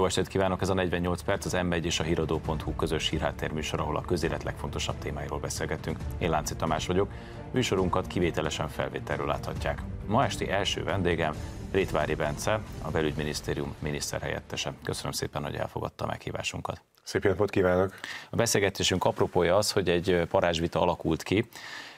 Jó estét kívánok, ez a 48 perc, az M1 és a híradó.hu közös hírháttérműsor, ahol a közélet legfontosabb témáiról beszélgetünk. Én Lánci Tamás vagyok, műsorunkat kivételesen felvételről láthatják. Ma esti első vendégem Rétvári Bence, a belügyminisztérium miniszterhelyettese. Köszönöm szépen, hogy elfogadta a meghívásunkat. Szép napot kívánok! A beszélgetésünk apropója az, hogy egy parázsvita alakult ki,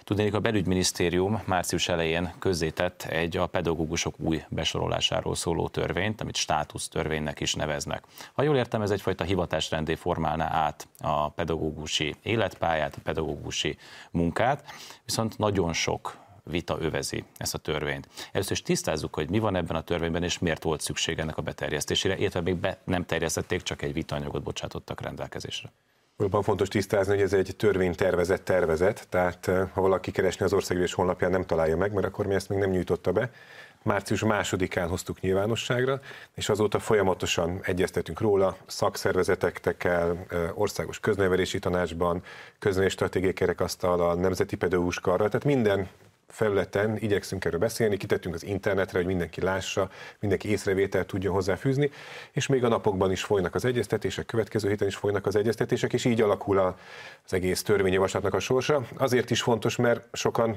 Tudnék, a belügyminisztérium március elején közzétett egy a pedagógusok új besorolásáról szóló törvényt, amit státusz törvénynek is neveznek. Ha jól értem, ez egyfajta hivatásrendé formálná át a pedagógusi életpályát, a pedagógusi munkát, viszont nagyon sok vita övezi ezt a törvényt. Először is tisztázzuk, hogy mi van ebben a törvényben, és miért volt szükség ennek a beterjesztésére, illetve még be nem terjesztették, csak egy vitanyagot bocsátottak rendelkezésre. Valóban fontos tisztázni, hogy ez egy törvénytervezett tervezet, tehát eh, ha valaki keresni az országgyűlés honlapján nem találja meg, mert akkor mi ezt még nem nyújtotta be. Március másodikán hoztuk nyilvánosságra, és azóta folyamatosan egyeztetünk róla, szakszervezetekkel, eh, országos köznevelési tanácsban, köznevelési stratégiai kerekasztallal, nemzeti pedagógus karral, tehát minden felületen igyekszünk erről beszélni, kitettünk az internetre, hogy mindenki lássa, mindenki észrevételt tudjon hozzáfűzni, és még a napokban is folynak az egyeztetések, következő héten is folynak az egyeztetések, és így alakul az egész törvényjavaslatnak a sorsa. Azért is fontos, mert sokan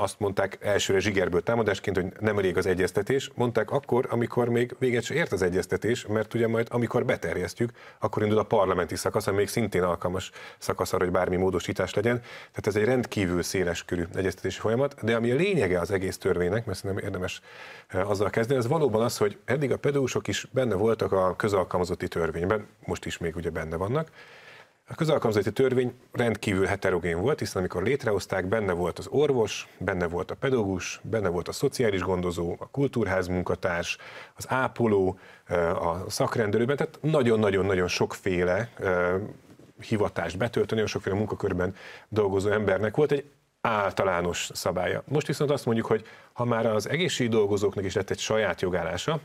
azt mondták elsőre zsigerből támadásként, hogy nem elég az egyeztetés. Mondták akkor, amikor még véget se ért az egyeztetés, mert ugye majd amikor beterjesztjük, akkor indul a parlamenti szakasz, ami még szintén alkalmas szakasz arra, hogy bármi módosítás legyen. Tehát ez egy rendkívül széles körű egyeztetési folyamat, de ami a lényege az egész törvénynek, mert nem érdemes eh, azzal kezdeni, az valóban az, hogy eddig a pedagógusok is benne voltak a közalkalmazotti törvényben, most is még ugye benne vannak, a közalkalmazati törvény rendkívül heterogén volt, hiszen amikor létrehozták, benne volt az orvos, benne volt a pedagógus, benne volt a szociális gondozó, a kultúrház munkatárs, az ápoló, a szakrendelőben, tehát nagyon-nagyon-nagyon sokféle hivatást betölteni, nagyon sokféle munkakörben dolgozó embernek volt egy általános szabálya. Most viszont azt mondjuk, hogy ha már az egészségügyi dolgozóknak is lett egy saját jogállása,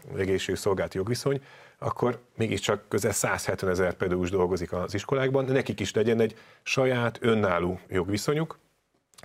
szolgálati jogviszony, akkor mégiscsak közel 170 ezer pedagógus dolgozik az iskolákban, nekik is legyen egy saját önálló jogviszonyuk,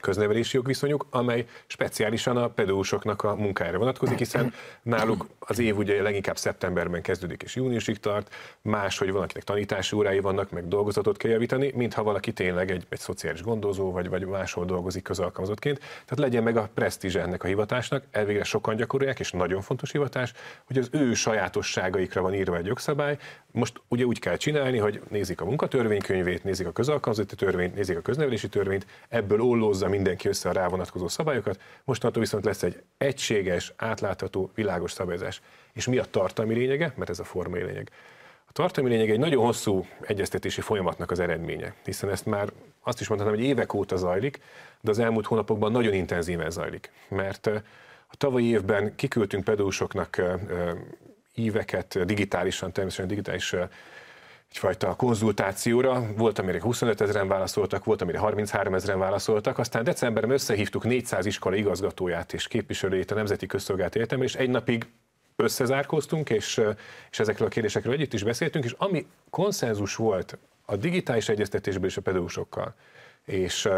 köznevelési jogviszonyuk, amely speciálisan a pedagógusoknak a munkájára vonatkozik, hiszen náluk az év ugye leginkább szeptemberben kezdődik és júniusig tart, máshogy van, akinek tanítási órái vannak, meg dolgozatot kell javítani, mintha valaki tényleg egy, egy szociális gondozó, vagy, vagy máshol dolgozik közalkalmazottként. Tehát legyen meg a presztízs ennek a hivatásnak, elvégre sokan gyakorolják, és nagyon fontos hivatás, hogy az ő sajátosságaikra van írva egy jogszabály. Most ugye úgy kell csinálni, hogy nézik a munkatörvénykönyvét, nézik a közalkalmazotti törvényt, nézik a köznevelési törvényt, ebből ollózza mindenki össze a rá vonatkozó szabályokat, mostantól viszont lesz egy egységes, átlátható, világos szabályozás. És mi a tartalmi lényege? Mert ez a formai lényeg. A tartalmi lényeg egy nagyon hosszú egyeztetési folyamatnak az eredménye, hiszen ezt már azt is mondhatom, hogy évek óta zajlik, de az elmúlt hónapokban nagyon intenzíven zajlik. Mert a tavalyi évben kiküldtünk pedagógusoknak íveket digitálisan, természetesen digitális egyfajta konzultációra. Volt, amire 25 ezeren válaszoltak, volt, amire 33 ezeren válaszoltak. Aztán decemberben összehívtuk 400 iskola igazgatóját és képviselőjét a Nemzeti Közszolgált Egyetemre, és egy napig összezárkóztunk, és, és ezekről a kérdésekről együtt is beszéltünk, és ami konszenzus volt a digitális egyeztetésből és a pedagógusokkal, és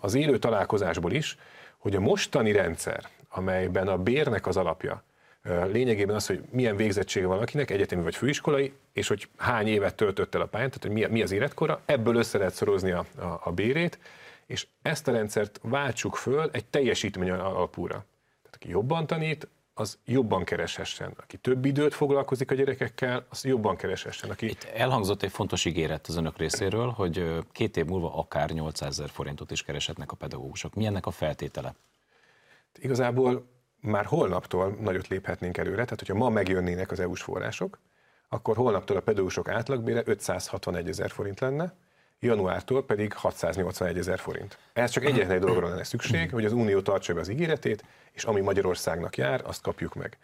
az élő találkozásból is, hogy a mostani rendszer, amelyben a bérnek az alapja, lényegében az, hogy milyen végzettsége van akinek, egyetemi vagy főiskolai, és hogy hány évet töltött el a pályán, tehát hogy mi, mi az életkora, ebből össze lehet szorozni a, a, a bérét, és ezt a rendszert váltsuk föl egy teljesítmény alapúra. Tehát aki jobban tanít, az jobban kereshessen. Aki több időt foglalkozik a gyerekekkel, az jobban kereshessen. Aki... Itt elhangzott egy fontos ígéret az önök részéről, hogy két év múlva akár 800 ezer forintot is kereshetnek a pedagógusok. Mi ennek a feltétele? Igazából már holnaptól nagyot léphetnénk előre, tehát hogyha ma megjönnének az EU-s források, akkor holnaptól a pedagógusok átlagbére 561 ezer forint lenne, januártól pedig 681 ezer forint. Ez csak egyetlen egy dologra lenne szükség, hogy az Unió tartsa be az ígéretét, és ami Magyarországnak jár, azt kapjuk meg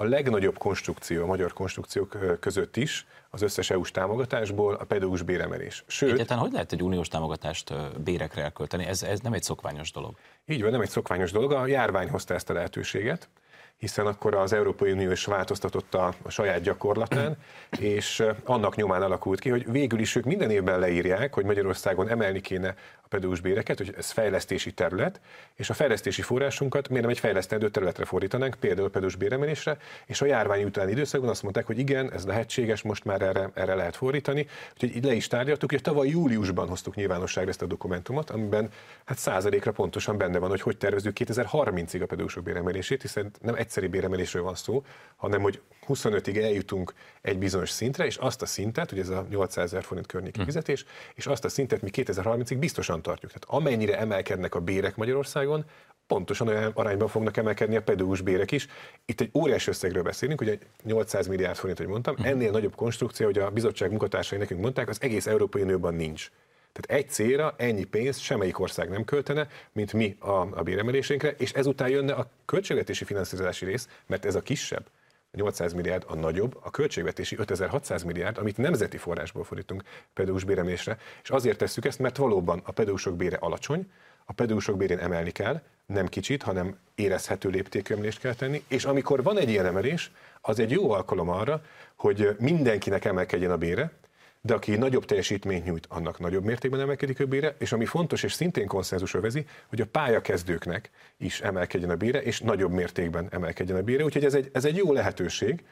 a legnagyobb konstrukció a magyar konstrukciók között is az összes EU-s támogatásból a pedagógus béremelés. Sőt, Egyáltalán hogy lehet egy uniós támogatást bérekre elkölteni? Ez, ez nem egy szokványos dolog. Így van, nem egy szokványos dolog. A járvány hozta ezt a lehetőséget, hiszen akkor az Európai Unió is változtatott a, a saját gyakorlatán, és annak nyomán alakult ki, hogy végül is ők minden évben leírják, hogy Magyarországon emelni kéne pedagógus béreket, hogy ez fejlesztési terület, és a fejlesztési forrásunkat miért nem egy fejlesztendő területre fordítanánk, például pedagógus béremelésre, és a járvány utáni időszakban azt mondták, hogy igen, ez lehetséges, most már erre, erre lehet fordítani. Úgyhogy így le is tárgyaltuk, hogy tavaly júliusban hoztuk nyilvánosságra ezt a dokumentumot, amiben hát százalékra pontosan benne van, hogy hogy tervezünk 2030-ig a pedagógusok béremelését, hiszen nem egyszeri béremelésről van szó, hanem hogy 25-ig eljutunk egy bizonyos szintre, és azt a szintet, hogy ez a 800 ezer forint környéki hm. fizetés, és azt a szintet mi 2030-ig biztosan tartjuk. Tehát amennyire emelkednek a bérek Magyarországon, pontosan olyan arányban fognak emelkedni a pedagógus bérek is. Itt egy óriási összegről beszélünk, ugye 800 milliárd forint, hogy mondtam, hm. ennél nagyobb konstrukció, hogy a bizottság munkatársai nekünk mondták, az egész Európai Unióban nincs. Tehát egy célra ennyi pénzt semmelyik ország nem költene, mint mi a, a béremelésénkre, és ezután jönne a költségvetési finanszírozási rész, mert ez a kisebb, 800 milliárd a nagyobb, a költségvetési 5600 milliárd, amit nemzeti forrásból fordítunk pedagógus béremésre, és azért tesszük ezt, mert valóban a pedagógusok bére alacsony, a pedagógusok bérén emelni kell, nem kicsit, hanem érezhető léptékömlést kell tenni, és amikor van egy ilyen emelés, az egy jó alkalom arra, hogy mindenkinek emelkedjen a bére, de aki nagyobb teljesítményt nyújt, annak nagyobb mértékben emelkedik a bére, és ami fontos és szintén konszenzus vezi, hogy a pályakezdőknek is emelkedjen a bére, és nagyobb mértékben emelkedjen a bére. Úgyhogy ez egy, ez egy jó lehetőség.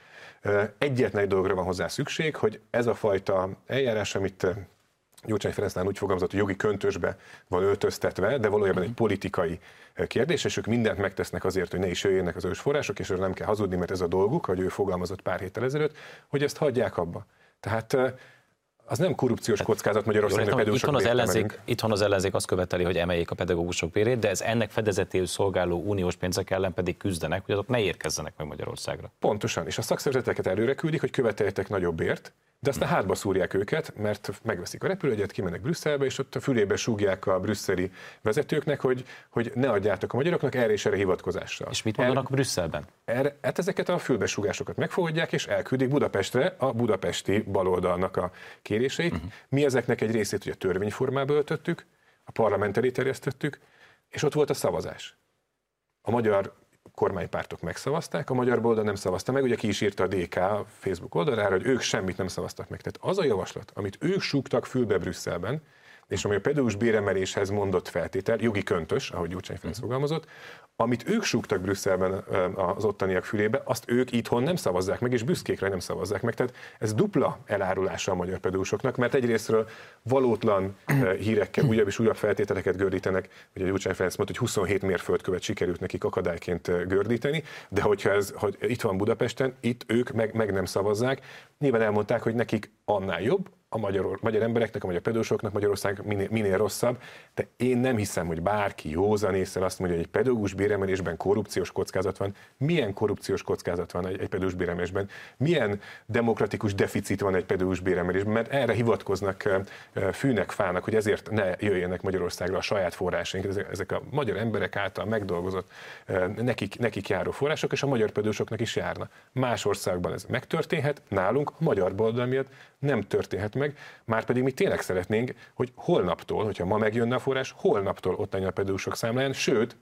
Egyetlen egy dologra van hozzá szükség, hogy ez a fajta eljárás, amit Gyurcsány Ferencnál úgy fogalmazott, hogy jogi köntösbe van öltöztetve, de valójában egy politikai kérdés, és ők mindent megtesznek azért, hogy ne is jöjjenek az ős források, és nem kell hazudni, mert ez a dolguk, hogy ő fogalmazott pár héttel ezelőtt, hogy ezt hagyják abba. Tehát az nem korrupciós kockázat Magyarországon, hogy itthon az, ellenzék, itthon az ellenzék azt követeli, hogy emeljék a pedagógusok bérét, de ez ennek fedezetéül szolgáló uniós pénzek ellen pedig küzdenek, hogy azok ne érkezzenek meg Magyarországra. Pontosan, és a szakszervezeteket előre küldik, hogy követeljetek nagyobb bért, de aztán hátba szúrják őket, mert megveszik a repülőgyet, kimennek Brüsszelbe, és ott a fülébe súgják a brüsszeli vezetőknek, hogy, hogy ne adjátok a magyaroknak erre és erre hivatkozással. És mit mondanak El, Brüsszelben? Erre, hát ezeket a fülbesúgásokat megfogadják, és elküldik Budapestre a budapesti baloldalnak a kéréseit. Uh-huh. Mi ezeknek egy részét ugye törvényformába öltöttük, a parlament elé terjesztettük, és ott volt a szavazás. A magyar kormánypártok megszavazták, a magyar oldal nem szavazta meg, ugye ki is írta a DK a Facebook oldalára, hogy ők semmit nem szavaztak meg. Tehát az a javaslat, amit ők súgtak fülbe Brüsszelben, és ami a pedagógus béremeléshez mondott feltétel, jogi köntös, ahogy Gyurcsány Ferenc uh-huh. fogalmazott, amit ők súgtak Brüsszelben az ottaniak fülébe, azt ők itthon nem szavazzák meg, és büszkékre nem szavazzák meg. Tehát ez dupla elárulása a magyar pedagógusoknak, mert egyrésztről valótlan hírekkel újabb és újabb feltételeket gördítenek, a Gyurcsány Ferenc mondta, hogy 27 mérföldkövet sikerült nekik akadályként gördíteni, de hogyha ez hogy itt van Budapesten, itt ők meg, meg nem szavazzák. Nyilván elmondták, hogy nekik annál jobb, a magyar, magyar embereknek, a magyar pedagógusoknak Magyarország minél, minél rosszabb, de én nem hiszem, hogy bárki józan észre azt mondja, hogy egy pedagógus béremelésben korrupciós kockázat van. Milyen korrupciós kockázat van egy, egy pedagógus béremelésben? Milyen demokratikus deficit van egy pedagógus béremelésben? Mert erre hivatkoznak fűnek, fának, hogy ezért ne jöjjenek Magyarországra a saját forrásaink, ezek a magyar emberek által megdolgozott, nekik, nekik járó források, és a magyar pedagógusoknak is járna. Más országban ez megtörténhet, nálunk a magyar boldal miatt nem történhet meg, már pedig mi tényleg szeretnénk, hogy holnaptól, hogyha ma megjönne a forrás, holnaptól ott a pedagógusok számláján, sőt,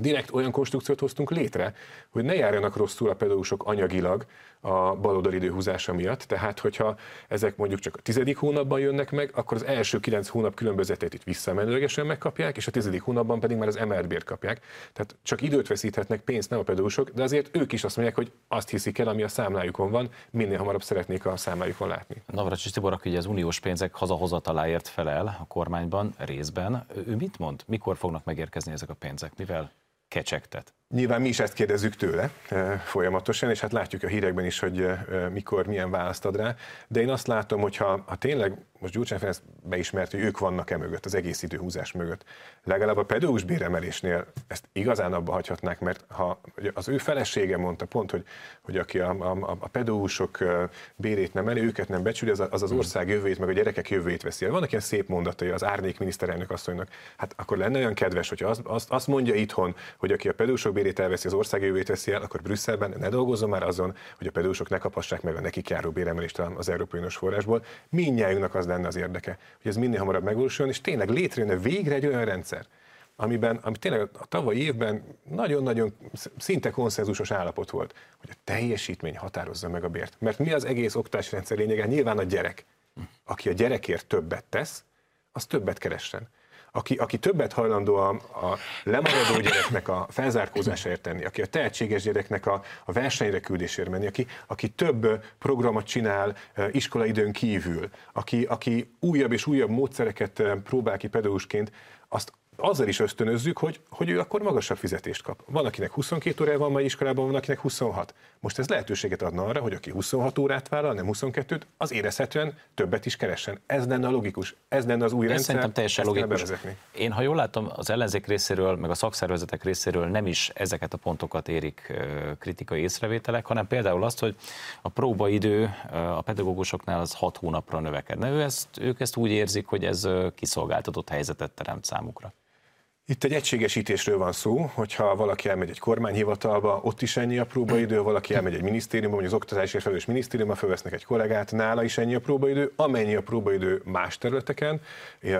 direkt olyan konstrukciót hoztunk létre, hogy ne járjanak rosszul a pedagógusok anyagilag a baloldali időhúzása miatt. Tehát, hogyha ezek mondjuk csak a tizedik hónapban jönnek meg, akkor az első kilenc hónap különbözetét itt visszamenőlegesen megkapják, és a tizedik hónapban pedig már az emelt bért kapják. Tehát csak időt veszíthetnek, pénzt nem a pedagógusok, de azért ők is azt mondják, hogy azt hiszik el, ami a számlájukon van, minél hamarabb szeretnék a számlájukon látni. Navracsis Tibor, aki az uniós pénzek hazahozataláért felel a kormányban részben, ő mit mond? Mikor fognak megérkezni ezek a pénzek? Mivel kecsegtet? Nyilván mi is ezt kérdezzük tőle e, folyamatosan, és hát látjuk a hírekben is, hogy e, mikor, milyen választ ad rá. De én azt látom, hogy ha, ha tényleg most Gyurcsány Ferenc beismert, hogy ők vannak e mögött, az egész időhúzás mögött, legalább a pedagógus béremelésnél ezt igazán abba hagyhatnák, mert ha az ő felesége mondta pont, hogy, hogy aki a, a, a pedagógusok bérét nem elő, őket nem becsüli, az, az az hmm. ország jövőjét, meg a gyerekek jövőjét veszi el. Vannak ilyen szép mondatai az árnyék miniszterelnök asszonynak, hát akkor lenne olyan kedves, hogy azt, azt, azt mondja itthon, hogy aki a pedagógusok bérét elveszi, az ország jövőjét veszi el, akkor Brüsszelben ne dolgozzon már azon, hogy a pedagógusok ne kaphassák meg a nekik járó béremelést az Európai Uniós forrásból. Mindnyájunknak az lenne az érdeke, hogy ez minél hamarabb megvalósuljon, és tényleg létrejönne végre egy olyan rendszer, amiben, ami tényleg a tavalyi évben nagyon-nagyon szinte konszenzusos állapot volt, hogy a teljesítmény határozza meg a bért. Mert mi az egész oktatási rendszer lényege? Nyilván a gyerek. Aki a gyerekért többet tesz, az többet keressen aki, aki többet hajlandó a, a lemaradó gyereknek a felzárkózásáért tenni, aki a tehetséges gyereknek a, a versenyre küldésért menni, aki, aki több programot csinál iskolaidőn kívül, aki, aki újabb és újabb módszereket próbál ki pedagógusként, azt azzal is ösztönözzük, hogy, hogy ő akkor magasabb fizetést kap. Van, akinek 22 órája van mai iskolában, van, akinek 26. Most ez lehetőséget adna arra, hogy aki 26 órát vállal, nem 22-t, az érezhetően többet is keressen. Ez lenne a logikus, ez lenne az új ez rendszer. Szerintem teljesen logikus. Én, ha jól látom, az ellenzék részéről, meg a szakszervezetek részéről nem is ezeket a pontokat érik kritikai észrevételek, hanem például azt, hogy a próbaidő a pedagógusoknál az 6 hónapra növekedne. Ő ezt, ők ezt úgy érzik, hogy ez kiszolgáltatott helyzetet teremt számukra. Itt egy egységesítésről van szó, hogyha valaki elmegy egy kormányhivatalba, ott is ennyi a próbaidő, valaki elmegy egy minisztériumba, vagy az oktatási és felelős minisztériumba, fölvesznek egy kollégát, nála is ennyi a próbaidő, amennyi a próbaidő más területeken,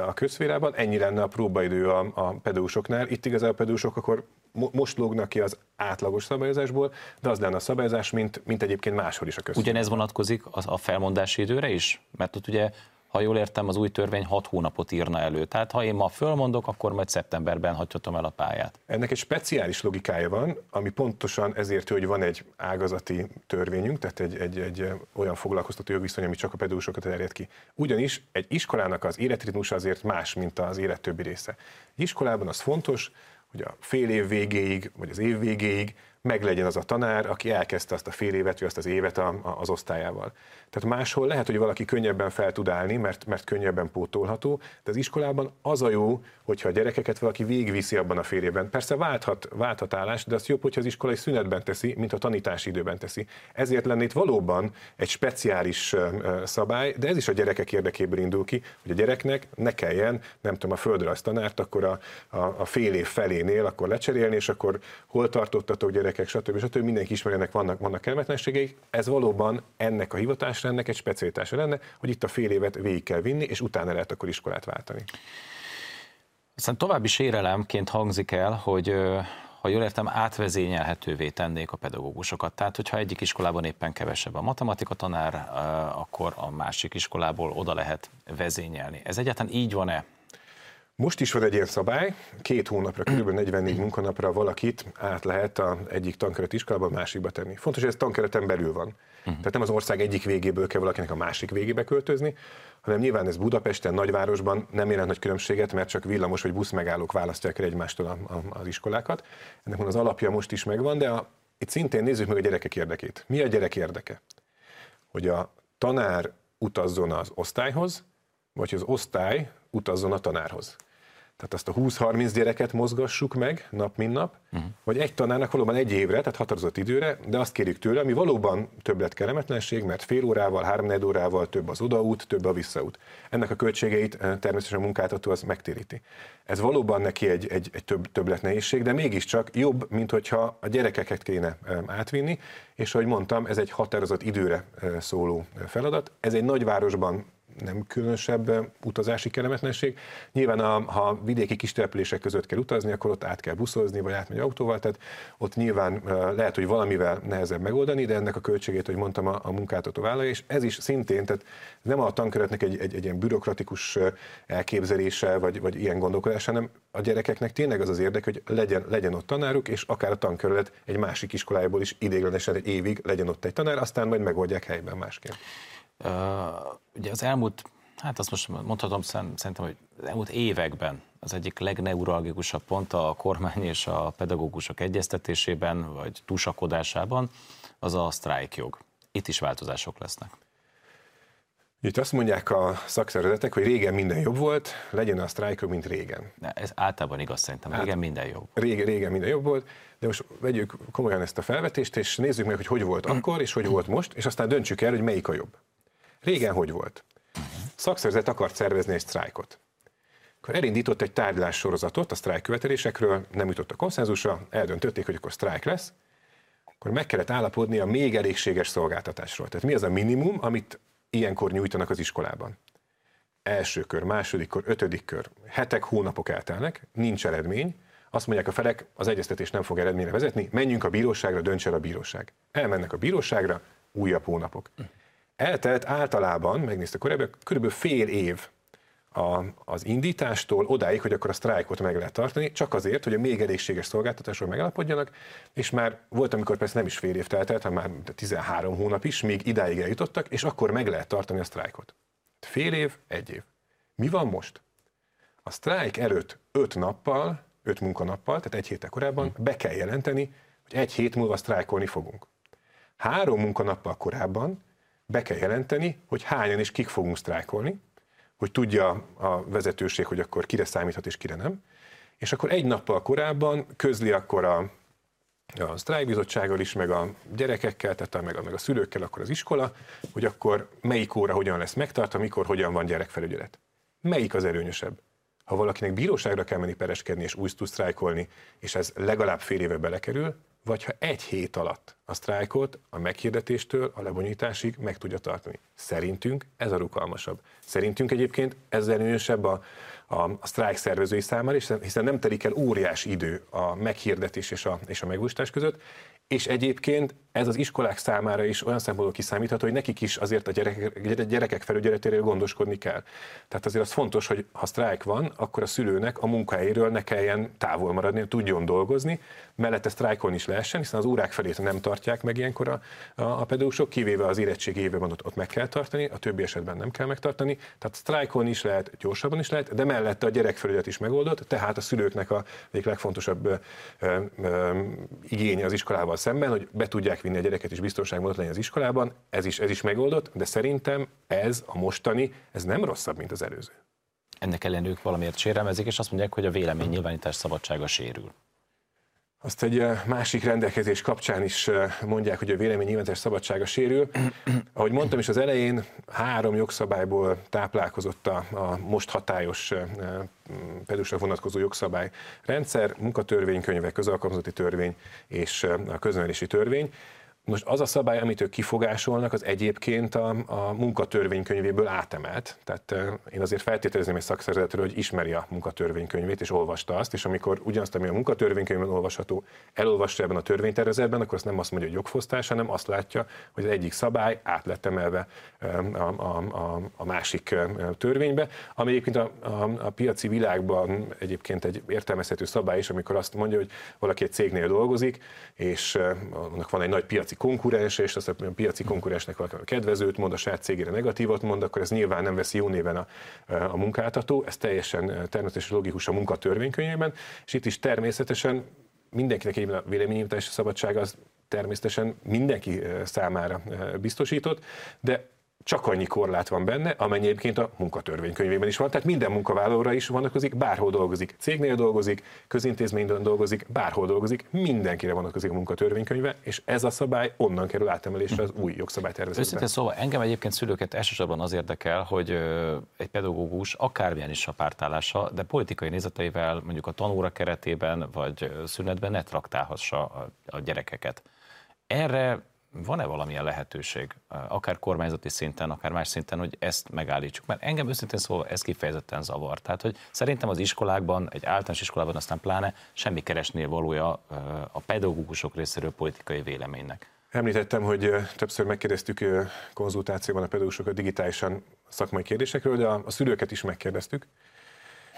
a közférában, ennyi lenne a próbaidő a, a pedagógusoknál. Itt igazából a pedagógusok akkor most lógnak ki az átlagos szabályozásból, de az lenne a szabályozás, mint, mint egyébként máshol is a közférában. Ugyanez vonatkozik a felmondási időre is? Mert ott ugye ha jól értem, az új törvény 6 hónapot írna elő. Tehát ha én ma fölmondok, akkor majd szeptemberben hagyhatom el a pályát. Ennek egy speciális logikája van, ami pontosan ezért, hogy van egy ágazati törvényünk, tehát egy, egy, egy olyan foglalkoztató jogviszony, ami csak a pedagógusokat terjed ki. Ugyanis egy iskolának az életritmusa azért más, mint az élet többi része. Egy iskolában az fontos, hogy a fél év végéig, vagy az év végéig meglegyen az a tanár, aki elkezdte azt a fél évet, vagy azt az évet a, a, az osztályával. Tehát máshol lehet, hogy valaki könnyebben fel tud állni, mert, mert könnyebben pótolható, de az iskolában az a jó, hogyha a gyerekeket valaki végigviszi abban a fél évben. Persze válthat, válthat állás, de az jobb, hogyha az iskolai szünetben teszi, mint a tanítási időben teszi. Ezért lenne itt valóban egy speciális szabály, de ez is a gyerekek érdekéből indul ki, hogy a gyereknek ne kelljen, nem tudom, a földrajz tanárt, akkor a, a, a fél év felénél akkor lecserélni, és akkor hol tartottatok gyerekek, stb. stb. Mindenki ismeri, ennek vannak, vannak kellemetlenségeik. Ez valóban ennek a hivatás ennek egy specialitása lenne, hogy itt a fél évet végig kell vinni, és utána lehet akkor iskolát váltani. Aztán további sérelemként hangzik el, hogy ha jól értem, átvezényelhetővé tennék a pedagógusokat. Tehát, hogyha egyik iskolában éppen kevesebb a matematika tanár, akkor a másik iskolából oda lehet vezényelni. Ez egyáltalán így van-e? Most is van egy ilyen szabály, két hónapra, kb. 44 munkanapra valakit át lehet a egyik tankeret iskolában a másikba tenni. Fontos, hogy ez tankereten belül van. Uh-huh. Tehát nem az ország egyik végéből kell valakinek a másik végébe költözni, hanem nyilván ez Budapesten, nagyvárosban nem jelent nagy különbséget, mert csak villamos vagy busz megállók választják el egymástól a, a, az iskolákat. Ennek az alapja most is megvan, de a, itt szintén nézzük meg a gyerekek érdekét. Mi a gyerek érdeke? Hogy a tanár utazzon az osztályhoz, vagy az osztály utazzon a tanárhoz tehát azt a 20-30 gyereket mozgassuk meg nap, mint nap, uh-huh. vagy egy tanárnak valóban egy évre, tehát határozott időre, de azt kérjük tőle, ami valóban többlet kellemetlenség, mert fél órával, három órával több az odaút, több a visszaút. Ennek a költségeit eh, természetesen a munkáltató az megtéríti. Ez valóban neki egy, egy, egy több, többlet nehézség, de mégiscsak jobb, mint hogyha a gyerekeket kéne eh, átvinni, és ahogy mondtam, ez egy határozott időre eh, szóló feladat. Ez egy nagyvárosban nem különösebb utazási kellemetlenség. Nyilván, a, ha vidéki kis települések között kell utazni, akkor ott át kell buszozni, vagy átmegy autóval, tehát ott nyilván lehet, hogy valamivel nehezebb megoldani, de ennek a költségét, hogy mondtam, a, a munkáltató vállalja, és ez is szintén, tehát nem a tankeretnek egy, egy, egy ilyen bürokratikus elképzelése, vagy, vagy ilyen gondolkodás, hanem a gyerekeknek tényleg az az érdek, hogy legyen, legyen ott tanáruk, és akár a tankerület egy másik iskolájából is idéglenesen egy évig legyen ott egy tanár, aztán majd megoldják helyben másként. Ugye az elmúlt, hát azt most mondhatom szerintem, hogy az elmúlt években az egyik legneuralgikusabb pont a kormány és a pedagógusok egyeztetésében, vagy túsakodásában, az a sztrájkjog. Itt is változások lesznek. Itt azt mondják a szakszervezetek, hogy régen minden jobb volt, legyen a sztrájkok, mint régen. De ez általában igaz szerintem, régen hát, minden jobb. Régen, régen minden jobb volt, de most vegyük komolyan ezt a felvetést, és nézzük meg, hogy hogy volt akkor, és hogy volt most, és aztán döntsük el, hogy melyik a jobb. Régen hogy volt? Szakszervezet akart szervezni egy sztrájkot. Akkor elindított egy tárgyalás sorozatot a sztrájk követelésekről, nem jutott a konszenzusra, eldöntötték, hogy akkor sztrájk lesz, akkor meg kellett állapodni a még elégséges szolgáltatásról. Tehát mi az a minimum, amit ilyenkor nyújtanak az iskolában? Első kör, második kör, ötödik kör, hetek, hónapok eltelnek, nincs eredmény, azt mondják a felek, az egyeztetés nem fog eredményre vezetni, menjünk a bíróságra, dönts el a bíróság. Elmennek a bíróságra, újabb hónapok. Eltelt általában, megnézte korábban, körülbelül fél év, a, az indítástól odáig, hogy akkor a sztrájkot meg lehet tartani, csak azért, hogy a még elégséges szolgáltatásról megállapodjanak, és már volt, amikor persze nem is fél év telt el, hanem már 13 hónap is, még idáig eljutottak, és akkor meg lehet tartani a sztrájkot. Fél év, egy év. Mi van most? A sztrájk előtt öt nappal, öt munkanappal, tehát egy héttel korábban be kell jelenteni, hogy egy hét múlva sztrájkolni fogunk. Három munkanappal korábban be kell jelenteni, hogy hányan és kik fogunk sztrájkolni, hogy tudja a vezetőség, hogy akkor kire számíthat és kire nem. És akkor egy nappal korábban közli akkor a, a sztrájkbizottsággal is, meg a gyerekekkel, tehát meg a, meg a szülőkkel akkor az iskola, hogy akkor melyik óra hogyan lesz megtartva, mikor hogyan van gyerekfelügyelet. Melyik az erőnyösebb? Ha valakinek bíróságra kell menni pereskedni és tud sztrájkolni, és ez legalább fél éve belekerül, vagy ha egy hét alatt a sztrájkot a meghirdetéstől a lebonyításig meg tudja tartani. Szerintünk ez a rugalmasabb. Szerintünk egyébként ez előnyösebb a, a, a sztrájk szervezői számára, hiszen nem telik el óriás idő a meghirdetés és a, és a megújítás között, és egyébként ez az iskolák számára is olyan szempontból kiszámítható, hogy nekik is azért a gyerekek, gyerekek felügyeletéről gondoskodni kell. Tehát azért az fontos, hogy ha sztrájk van, akkor a szülőnek a munkahelyéről ne kelljen távol maradni, tudjon dolgozni, mellette sztrájkolni is lehessen, hiszen az órák felét nem tartják meg ilyenkor a, a, a pedagógusok, kivéve az érettség évben ott, ott meg kell tartani, a többi esetben nem kell megtartani. Tehát sztrájkolni is lehet, gyorsabban is lehet, de mellette a gyerekfelügyelet is megoldott, tehát a szülőknek a egyik legfontosabb ö, ö, igénye az iskolával szemben, hogy be tudják vinni a gyereket is biztonságban ott lenni az iskolában, ez is, ez is megoldott, de szerintem ez a mostani, ez nem rosszabb, mint az előző. Ennek ellenére ők valamiért sérelmezik, és azt mondják, hogy a vélemény nyilvánítás szabadsága sérül. Azt egy másik rendelkezés kapcsán is mondják, hogy a vélemény nyilvános szabadsága sérül. Ahogy mondtam is az elején, három jogszabályból táplálkozott a, a most hatályos pedusra vonatkozó jogszabályrendszer, munkatörvénykönyve, közalkalmazotti törvény és a köznevelési törvény. Most az a szabály, amit ők kifogásolnak, az egyébként a, a munkatörvénykönyvéből átemelt. Tehát én azért feltételezném egy szakszervezetről, hogy ismeri a munkatörvénykönyvét, és olvasta azt, és amikor ugyanazt, ami a munkatörvénykönyvben olvasható, elolvassa ebben a törvénytervezetben, akkor azt nem azt mondja, hogy jogfosztás, hanem azt látja, hogy az egyik szabály át lett emelve a, a, a, a másik törvénybe, ami egyébként a, a, a piaci világban egyébként egy értelmezhető szabály is, amikor azt mondja, hogy valaki egy cégnél dolgozik, és annak van egy nagy piaci piaci konkurens, és azt a piaci konkurensnek valaki kedvezőt mond, a saját cégére negatívat mond, akkor ez nyilván nem veszi jó néven a, a munkáltató, ez teljesen természetes logikus a munkatörvénykönyvében, és itt is természetesen mindenkinek egy véleménynyilvánítási szabadság az természetesen mindenki számára biztosított, de csak annyi korlát van benne, amennyi egyébként a munkatörvénykönyvében is van. Tehát minden munkavállalóra is vonatkozik, bárhol dolgozik, cégnél dolgozik, közintézményben dolgozik, bárhol dolgozik, mindenkire vonatkozik a munkatörvénykönyve, és ez a szabály onnan kerül átemelésre az új jogszabálytervezetbe. Őszintén szóval engem egyébként szülőket elsősorban az érdekel, hogy egy pedagógus akármilyen is a pártállása, de politikai nézeteivel mondjuk a tanóra keretében vagy szünetben ne traktálhassa a gyerekeket. Erre van-e valamilyen lehetőség, akár kormányzati szinten, akár más szinten, hogy ezt megállítsuk? Mert engem őszintén szóval ez kifejezetten zavar. Tehát, hogy szerintem az iskolákban, egy általános iskolában aztán pláne semmi keresnél valója a pedagógusok részéről politikai véleménynek. Említettem, hogy többször megkérdeztük konzultációban a pedagógusokat digitálisan szakmai kérdésekről, de a szülőket is megkérdeztük.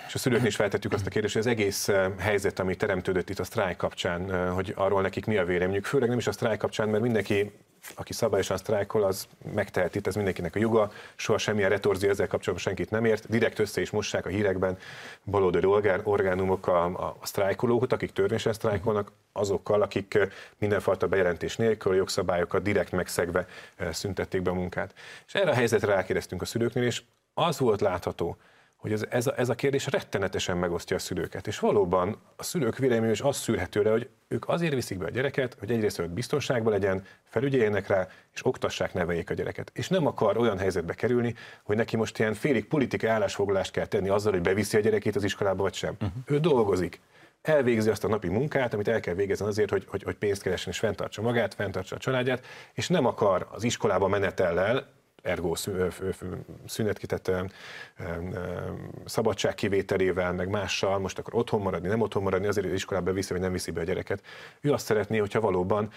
És a szülőknél is feltettük azt a kérdést, hogy az egész helyzet, ami teremtődött itt a sztrájk kapcsán, hogy arról nekik mi a véleményük, főleg nem is a sztrájk kapcsán, mert mindenki aki szabályosan sztrájkol, az megteheti, ez mindenkinek a joga, soha semmilyen retorzió ezzel kapcsolatban senkit nem ért. Direkt össze is mossák a hírekben baloldali orgánumok a, a, a sztrájkolókat, akik törvényesen sztrájkolnak, azokkal, akik mindenfajta bejelentés nélkül jogszabályokat direkt megszegve szüntették be a munkát. És erre a helyzetre rákérdeztünk a szülőknél, és az volt látható, hogy ez, ez, a, ez a kérdés rettenetesen megosztja a szülőket. És valóban a szülők vélemény is azt szűrhető le, hogy ők azért viszik be a gyereket, hogy egyrészt hogy biztonságban legyen, felügyeljenek rá, és oktassák, neveljék a gyereket. És nem akar olyan helyzetbe kerülni, hogy neki most ilyen félig politikai állásfoglalást kell tenni azzal, hogy beviszi a gyerekét az iskolába, vagy sem. Uh-huh. Ő dolgozik elvégzi azt a napi munkát, amit el kell végezni azért, hogy, hogy, hogy pénzt keressen és fenntartsa magát, fenntartsa a családját, és nem akar az iskolába menetellel ergo szünetkitett szabadságkivételével, meg mással, most akkor otthon maradni, nem otthon maradni, azért, az iskolába viszi, vagy nem viszi be a gyereket. Ő azt szeretné, hogyha valóban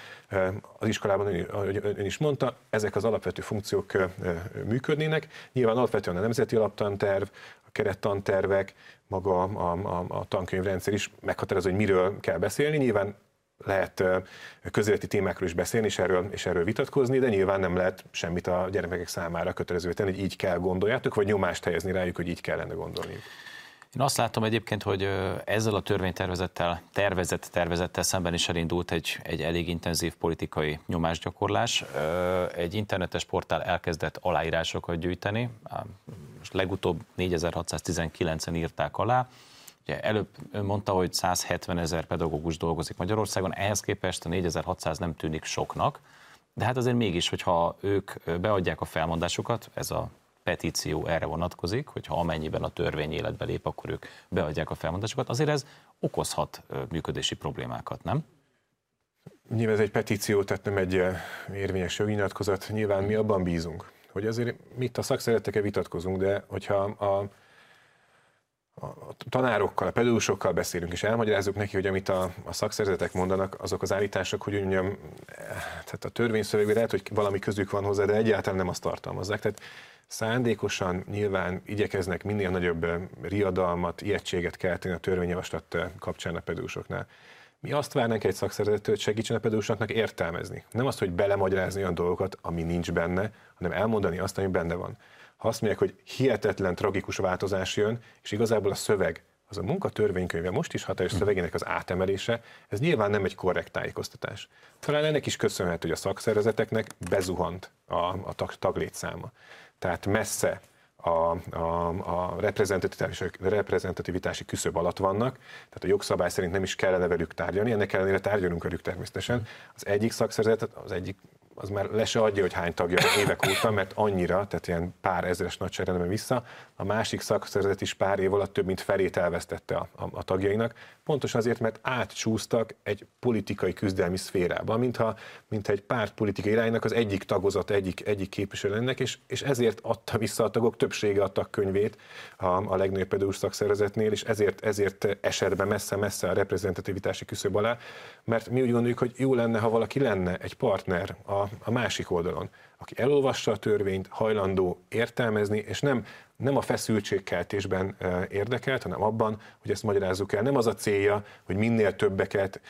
az iskolában, ahogy ön is mondta, ezek az alapvető funkciók működnének. Nyilván alapvetően a nemzeti alaptanterv, a kerettantervek, maga a, a, a tankönyvrendszer is meghatározó, hogy miről kell beszélni. Nyilván lehet közéleti témákról is beszélni, és erről, és erről vitatkozni, de nyilván nem lehet semmit a gyermekek számára kötelező tenni, hogy így kell gondoljátok, vagy nyomást helyezni rájuk, hogy így kellene gondolniuk. Én azt látom egyébként, hogy ezzel a törvénytervezettel, tervezett tervezettel szemben is elindult egy, egy elég intenzív politikai nyomásgyakorlás. Egy internetes portál elkezdett aláírásokat gyűjteni, most legutóbb 4619-en írták alá, Ugye előbb ön mondta, hogy 170 ezer pedagógus dolgozik Magyarországon, ehhez képest a 4600 nem tűnik soknak, de hát azért mégis, hogyha ők beadják a felmondásukat, ez a petíció erre vonatkozik, hogyha amennyiben a törvény életbe lép, akkor ők beadják a felmondásokat, azért ez okozhat működési problémákat, nem? Nyilván ez egy petíció, tehát nem egy érvényes jogi nyilatkozat. Nyilván mi abban bízunk, hogy azért mit a szakszeretekkel vitatkozunk, de hogyha a a tanárokkal, a pedagógusokkal beszélünk, és elmagyarázzuk neki, hogy amit a, a szakszervezetek mondanak, azok az állítások, hogy mondjam, tehát a törvényszövegben lehet, hogy valami közük van hozzá, de egyáltalán nem azt tartalmazzák. Tehát szándékosan nyilván igyekeznek minél nagyobb riadalmat, ijegységet kelteni a törvényjavaslat kapcsán a pedagógusoknál. Mi azt várnánk egy szakszervezettől, hogy segítsen a pedagógusoknak értelmezni. Nem azt, hogy belemagyarázni olyan dolgokat, ami nincs benne, hanem elmondani azt, ami benne van ha azt mondják, hogy hihetetlen, tragikus változás jön, és igazából a szöveg, az a munkatörvénykönyve most is hatályos szövegének az átemelése, ez nyilván nem egy korrekt tájékoztatás. Talán ennek is köszönhető, hogy a szakszervezeteknek bezuhant a, a tag, taglétszáma. Tehát messze a, a, a reprezentativitási, reprezentativitási küszöb alatt vannak, tehát a jogszabály szerint nem is kellene velük tárgyalni, ennek ellenére tárgyalunk velük természetesen. Az egyik szakszervezet, az egyik az már le se adja, hogy hány tagja évek óta, mert annyira, tehát ilyen pár ezeres nagyságrendben vissza, a másik szakszervezet is pár év alatt több mint felét elvesztette a, a, a tagjainak, pontosan azért, mert átcsúsztak egy politikai küzdelmi szférába, mintha, mintha egy párt politikai iránynak az egyik tagozat, egyik, egyik képviselő lennek, és, és ezért adta vissza a tagok többsége a tagkönyvét a, a legnagyobb pedagógus szakszervezetnél, és ezért, ezért esetben messze-messze a reprezentativitási küszöb alá, mert mi úgy gondoljuk, hogy jó lenne, ha valaki lenne egy partner a, a másik oldalon, aki elolvassa a törvényt, hajlandó értelmezni, és nem, nem a feszültségkeltésben érdekelt, hanem abban, hogy ezt magyarázzuk el. Nem az a célja, hogy minél többeket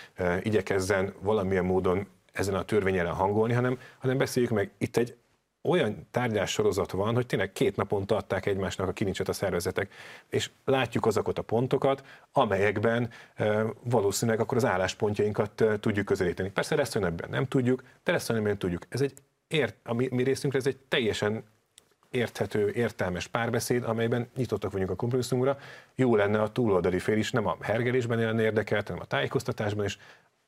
igyekezzen valamilyen módon ezen a törvény ellen hangolni, hanem, hanem beszéljük meg, itt egy olyan tárgyás sorozat van, hogy tényleg két naponta adták egymásnak a kilincset a szervezetek, és látjuk azokat a pontokat, amelyekben e, valószínűleg akkor az álláspontjainkat e, tudjuk közelíteni. Persze lesz olyan ebben nem tudjuk, de lesz olyan ebben tudjuk. Ez egy ért, a mi, mi részünkre ez egy teljesen érthető, értelmes párbeszéd, amelyben nyitottak vagyunk a kompromisszumra. Jó lenne a túloldali fél is, nem a hergelésben lenne érdekelt, hanem a tájékoztatásban is,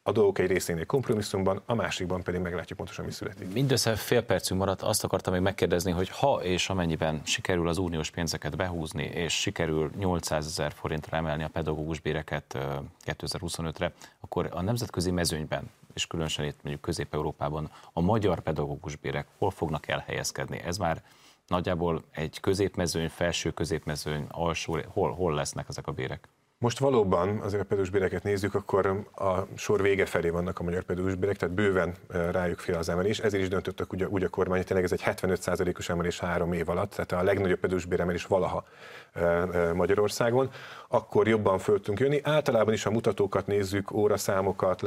a dolgok egy részénél kompromisszumban, a másikban pedig meglátjuk pontosan, mi születik. Mindössze fél percünk maradt, azt akartam még megkérdezni, hogy ha és amennyiben sikerül az uniós pénzeket behúzni, és sikerül 800 ezer forintra emelni a pedagógus béreket 2025-re, akkor a nemzetközi mezőnyben, és különösen itt mondjuk Közép-Európában a magyar pedagógus bérek hol fognak elhelyezkedni? Ez már nagyjából egy középmezőny, felső középmezőny, alsó, hol, hol lesznek ezek a bérek? Most valóban azért a pedagógusbéreket nézzük, akkor a sor vége felé vannak a magyar pedagógusbérek, tehát bőven rájuk fél az emelés. Ezért is döntöttek úgy, úgy a kormány, hogy tényleg ez egy 75%-os emelés három év alatt, tehát a legnagyobb pedagógusbéremelés valaha Magyarországon. Akkor jobban föl tudunk jönni. Általában is, ha mutatókat nézzük, óraszámokat,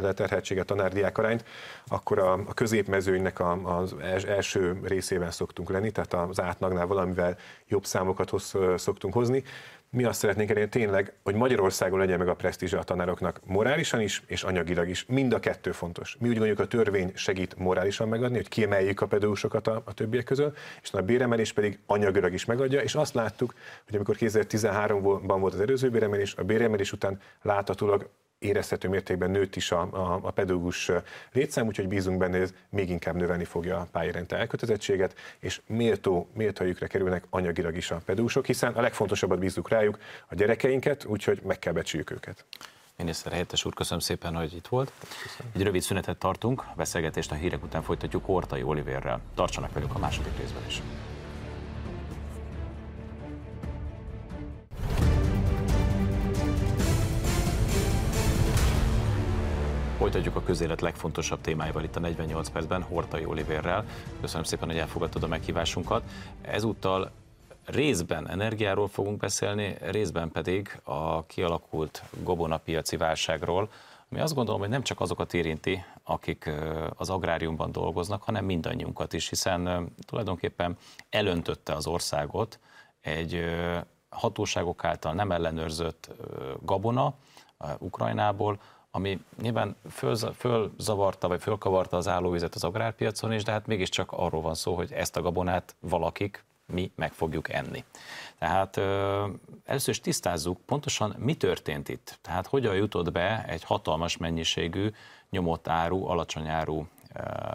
leterheltséget, tanárdiák arányt, akkor a, a középmezőnynek az első részében szoktunk lenni, tehát az átlagnál valamivel jobb számokat hoz, szoktunk hozni mi azt szeretnénk elérni tényleg, hogy Magyarországon legyen meg a presztízse a tanároknak morálisan is, és anyagilag is. Mind a kettő fontos. Mi úgy gondoljuk, a törvény segít morálisan megadni, hogy kiemeljük a pedagógusokat a, a többiek közül, és a béremelés pedig anyagilag is megadja, és azt láttuk, hogy amikor 2013-ban volt az előző béremelés, a béremelés után láthatólag érezhető mértékben nőtt is a, a, a pedagógus létszám, úgyhogy bízunk benne, hogy ez még inkább növelni fogja a pályarendte elkötelezettséget, és méltó, méltó helyükre kerülnek anyagilag is a pedagógusok, hiszen a legfontosabbat bízzuk rájuk, a gyerekeinket, úgyhogy meg kell becsüljük őket. Miniszter helyettes úr, köszönöm szépen, hogy itt volt. Köszönöm. Egy rövid szünetet tartunk, beszélgetést a hírek után folytatjuk Ortai Oliverrel. Tartsanak velük a második részben is. Folytatjuk a közélet legfontosabb témáival itt a 48 percben, Hortai Oliverrel. Köszönöm szépen, hogy elfogadtad a meghívásunkat. Ezúttal részben energiáról fogunk beszélni, részben pedig a kialakult gobonapiaci válságról, ami azt gondolom, hogy nem csak azokat érinti, akik az agráriumban dolgoznak, hanem mindannyiunkat is, hiszen tulajdonképpen elöntötte az országot egy hatóságok által nem ellenőrzött gabona Ukrajnából, ami nyilván föl, fölzavarta, vagy fölkavarta az állóvizet az agrárpiacon is, de hát mégiscsak arról van szó, hogy ezt a gabonát valakik, mi meg fogjuk enni. Tehát először is tisztázzuk pontosan, mi történt itt. Tehát hogyan jutott be egy hatalmas mennyiségű nyomott áru, alacsony áru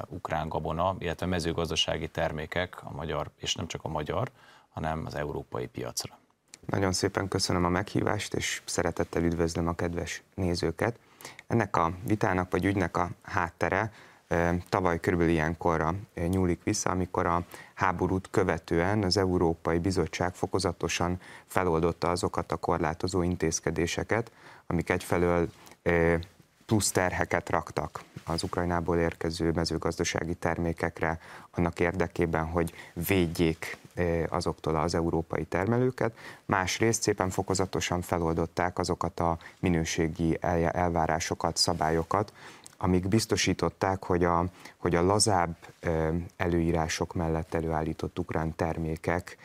ukrán gabona, illetve mezőgazdasági termékek a magyar, és nem csak a magyar, hanem az európai piacra. Nagyon szépen köszönöm a meghívást, és szeretettel üdvözlöm a kedves nézőket. Ennek a vitának vagy ügynek a háttere tavaly körülbelül ilyenkorra nyúlik vissza, amikor a háborút követően az Európai Bizottság fokozatosan feloldotta azokat a korlátozó intézkedéseket, amik egyfelől plusz terheket raktak az Ukrajnából érkező mezőgazdasági termékekre, annak érdekében, hogy védjék azoktól az európai termelőket. Másrészt szépen fokozatosan feloldották azokat a minőségi elvárásokat, szabályokat, amik biztosították, hogy a, hogy a lazább előírások mellett előállított ukrán termékek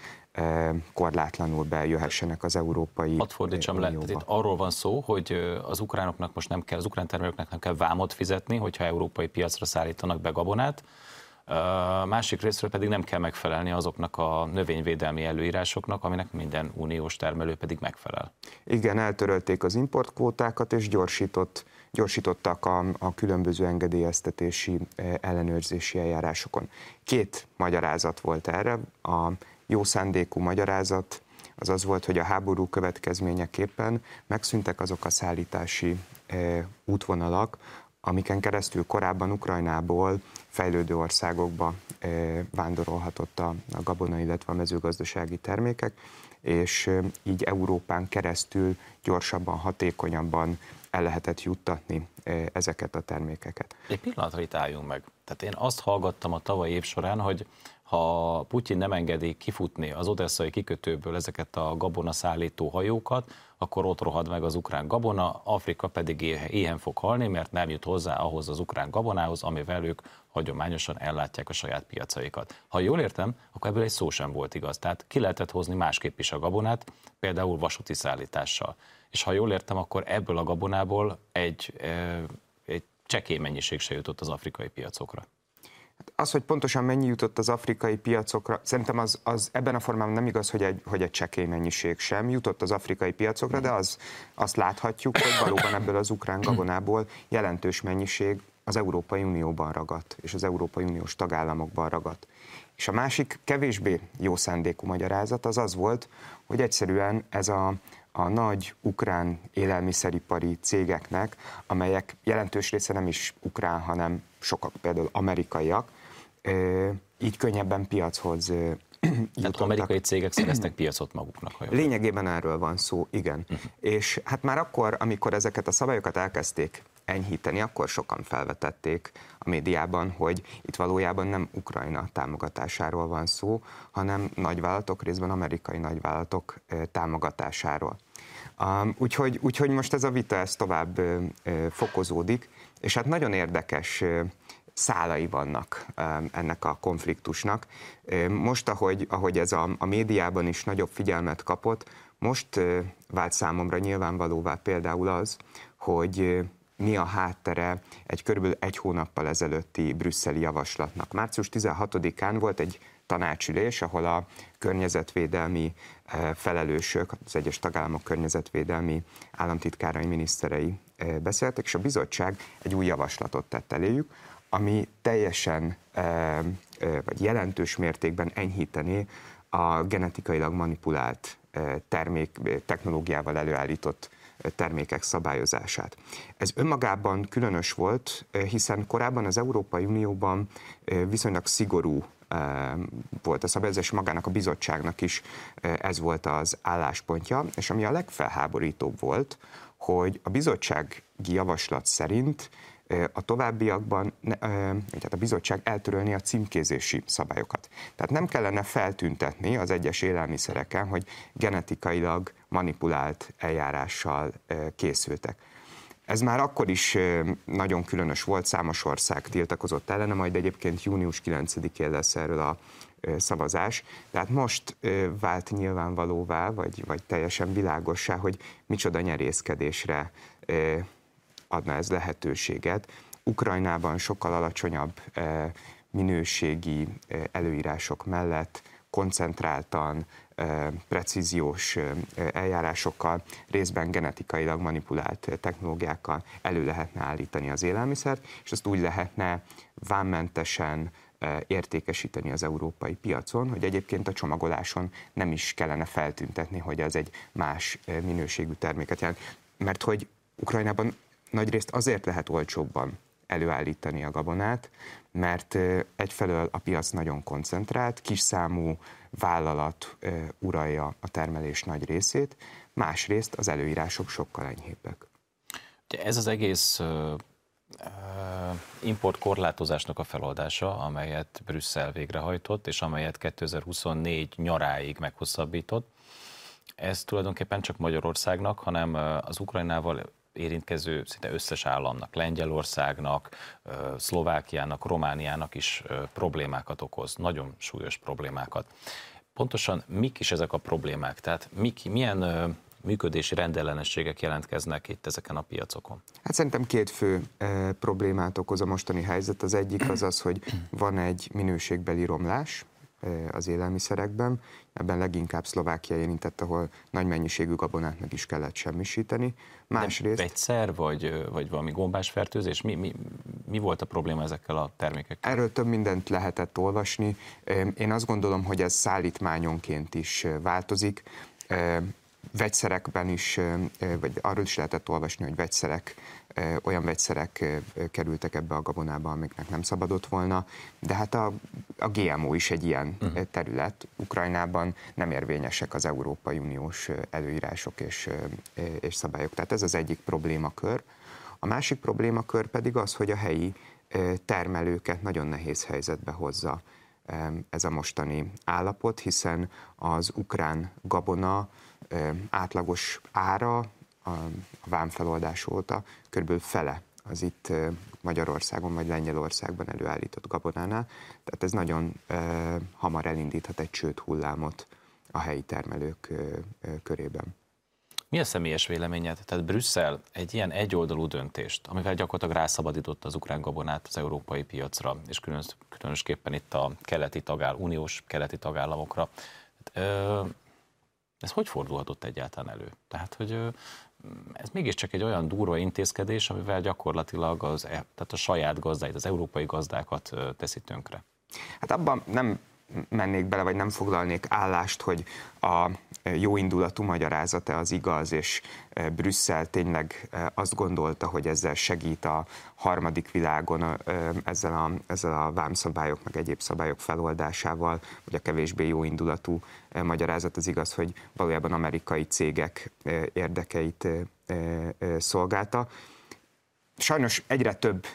korlátlanul bejöhessenek az európai Hadd fordítsam le, itt arról van szó, hogy az ukránoknak most nem kell, az ukrán termelőknek nem kell vámot fizetni, hogyha európai piacra szállítanak be gabonát, másik részről pedig nem kell megfelelni azoknak a növényvédelmi előírásoknak, aminek minden uniós termelő pedig megfelel. Igen, eltörölték az importkvótákat, és gyorsított, gyorsítottak a, a különböző engedélyeztetési ellenőrzési eljárásokon. Két magyarázat volt erre. A jó szándékú magyarázat az az volt, hogy a háború következményeképpen megszűntek azok a szállítási útvonalak, amiken keresztül korábban Ukrajnából fejlődő országokba vándorolhatott a, a gabona, illetve a mezőgazdasági termékek, és így Európán keresztül gyorsabban, hatékonyabban el lehetett juttatni ezeket a termékeket. Egy pillanatra itt álljunk meg. Tehát én azt hallgattam a tavalyi év során, hogy ha Putyin nem engedi kifutni az odesszai kikötőből ezeket a gabona szállító hajókat, akkor ott rohad meg az ukrán gabona, Afrika pedig éhen fog halni, mert nem jut hozzá ahhoz az ukrán gabonához, amivel ők hagyományosan ellátják a saját piacaikat. Ha jól értem, akkor ebből egy szó sem volt igaz. Tehát ki lehetett hozni másképp is a gabonát, például vasúti szállítással. És ha jól értem, akkor ebből a gabonából egy, egy csekély mennyiség se jutott az afrikai piacokra. Az, hogy pontosan mennyi jutott az afrikai piacokra, szerintem az, az ebben a formában nem igaz, hogy egy, hogy egy csekély mennyiség sem jutott az afrikai piacokra, de az, azt láthatjuk, hogy valóban ebből az ukrán gabonából jelentős mennyiség az Európai Unióban ragadt, és az Európai Uniós tagállamokban ragadt. És a másik kevésbé jó szándékú magyarázat az az volt, hogy egyszerűen ez a, a nagy ukrán élelmiszeripari cégeknek, amelyek jelentős része nem is ukrán, hanem sokak például amerikaiak, így könnyebben piachoz Tehát amerikai cégek szereztek piacot maguknak. Ha Lényegében erről van szó, igen. Uh-huh. És hát már akkor, amikor ezeket a szabályokat elkezdték enyhíteni, akkor sokan felvetették a médiában, hogy itt valójában nem Ukrajna támogatásáról van szó, hanem nagyvállalatok, részben amerikai nagyvállalatok támogatásáról. Um, úgyhogy, úgyhogy most ez a vita ez tovább fokozódik, és hát nagyon érdekes szálai vannak ennek a konfliktusnak. Most, ahogy, ahogy ez a, a médiában is nagyobb figyelmet kapott, most vált számomra nyilvánvalóvá például az, hogy mi a háttere egy körülbelül egy hónappal ezelőtti brüsszeli javaslatnak. Március 16-án volt egy tanácsülés, ahol a környezetvédelmi felelősök, az egyes tagállamok környezetvédelmi államtitkárai, miniszterei beszéltek, és a bizottság egy új javaslatot tett eléjük, ami teljesen vagy jelentős mértékben enyhíteni a genetikailag manipulált termék, technológiával előállított termékek szabályozását. Ez önmagában különös volt, hiszen korábban az Európai Unióban viszonylag szigorú volt a szabályozás, magának a bizottságnak is ez volt az álláspontja, és ami a legfelháborítóbb volt, hogy a bizottsági javaslat szerint a továbbiakban tehát a bizottság eltörölni a címkézési szabályokat. Tehát nem kellene feltüntetni az egyes élelmiszereken, hogy genetikailag manipulált eljárással készültek. Ez már akkor is nagyon különös volt, számos ország tiltakozott ellene, majd egyébként június 9-én lesz erről a szavazás. Tehát most vált nyilvánvalóvá, vagy, vagy teljesen világossá, hogy micsoda nyerészkedésre adna ez lehetőséget. Ukrajnában sokkal alacsonyabb minőségi előírások mellett koncentráltan, precíziós eljárásokkal, részben genetikailag manipulált technológiákkal elő lehetne állítani az élelmiszert, és azt úgy lehetne vámmentesen értékesíteni az európai piacon, hogy egyébként a csomagoláson nem is kellene feltüntetni, hogy ez egy más minőségű terméket jelent. Mert hogy Ukrajnában nagyrészt azért lehet olcsóbban előállítani a gabonát, mert egyfelől a piac nagyon koncentrált, kis számú vállalat uralja a termelés nagy részét, másrészt az előírások sokkal enyhébbek. Ez az egész import korlátozásnak a feloldása, amelyet Brüsszel végrehajtott, és amelyet 2024 nyaráig meghosszabbított. Ez tulajdonképpen csak Magyarországnak, hanem az Ukrajnával érintkező szinte összes államnak, Lengyelországnak, Szlovákiának, Romániának is problémákat okoz, nagyon súlyos problémákat. Pontosan mik is ezek a problémák? Tehát mik, milyen működési rendellenességek jelentkeznek itt ezeken a piacokon? Hát szerintem két fő e, problémát okoz a mostani helyzet. Az egyik az az, hogy van egy minőségbeli romlás, az élelmiszerekben. Ebben leginkább Szlovákia érintett, ahol nagy mennyiségű gabonát meg is kellett semmisíteni. Másrészt... De egyszer, vagy, vagy valami gombás fertőzés? Mi, mi, mi volt a probléma ezekkel a termékekkel? Erről több mindent lehetett olvasni. Én azt gondolom, hogy ez szállítmányonként is változik vegyszerekben is, vagy arról is lehetett olvasni, hogy vegyszerek, olyan vegyszerek kerültek ebbe a gabonába, amiknek nem szabadott volna, de hát a, a GMO is egy ilyen uh-huh. terület. Ukrajnában nem érvényesek az Európai Uniós előírások és, és szabályok. Tehát ez az egyik problémakör. A másik problémakör pedig az, hogy a helyi termelőket nagyon nehéz helyzetbe hozza ez a mostani állapot, hiszen az ukrán gabona átlagos ára a vámfeloldás óta kb. fele az itt Magyarországon vagy Lengyelországban előállított gabonánál. Tehát ez nagyon hamar elindíthat egy csőd hullámot a helyi termelők körében. Mi a személyes véleményed? Tehát Brüsszel egy ilyen egyoldalú döntést, amivel gyakorlatilag rászabadította az ukrán gabonát az európai piacra, és különösképpen itt a keleti tagáll, uniós keleti tagállamokra. Ez hogy fordulhatott egyáltalán elő? Tehát, hogy ez mégiscsak egy olyan durva intézkedés, amivel gyakorlatilag az, e, tehát a saját gazdáit, az európai gazdákat teszi tönkre. Hát abban nem mennék bele, vagy nem foglalnék állást, hogy a jó indulatú magyarázata az igaz, és e, Brüsszel tényleg e, azt gondolta, hogy ezzel segít a harmadik világon e, ezzel a, ezzel a vámszabályok, meg egyéb szabályok feloldásával, vagy a kevésbé jó indulatú magyarázat az igaz, hogy valójában amerikai cégek érdekeit szolgálta. Sajnos egyre több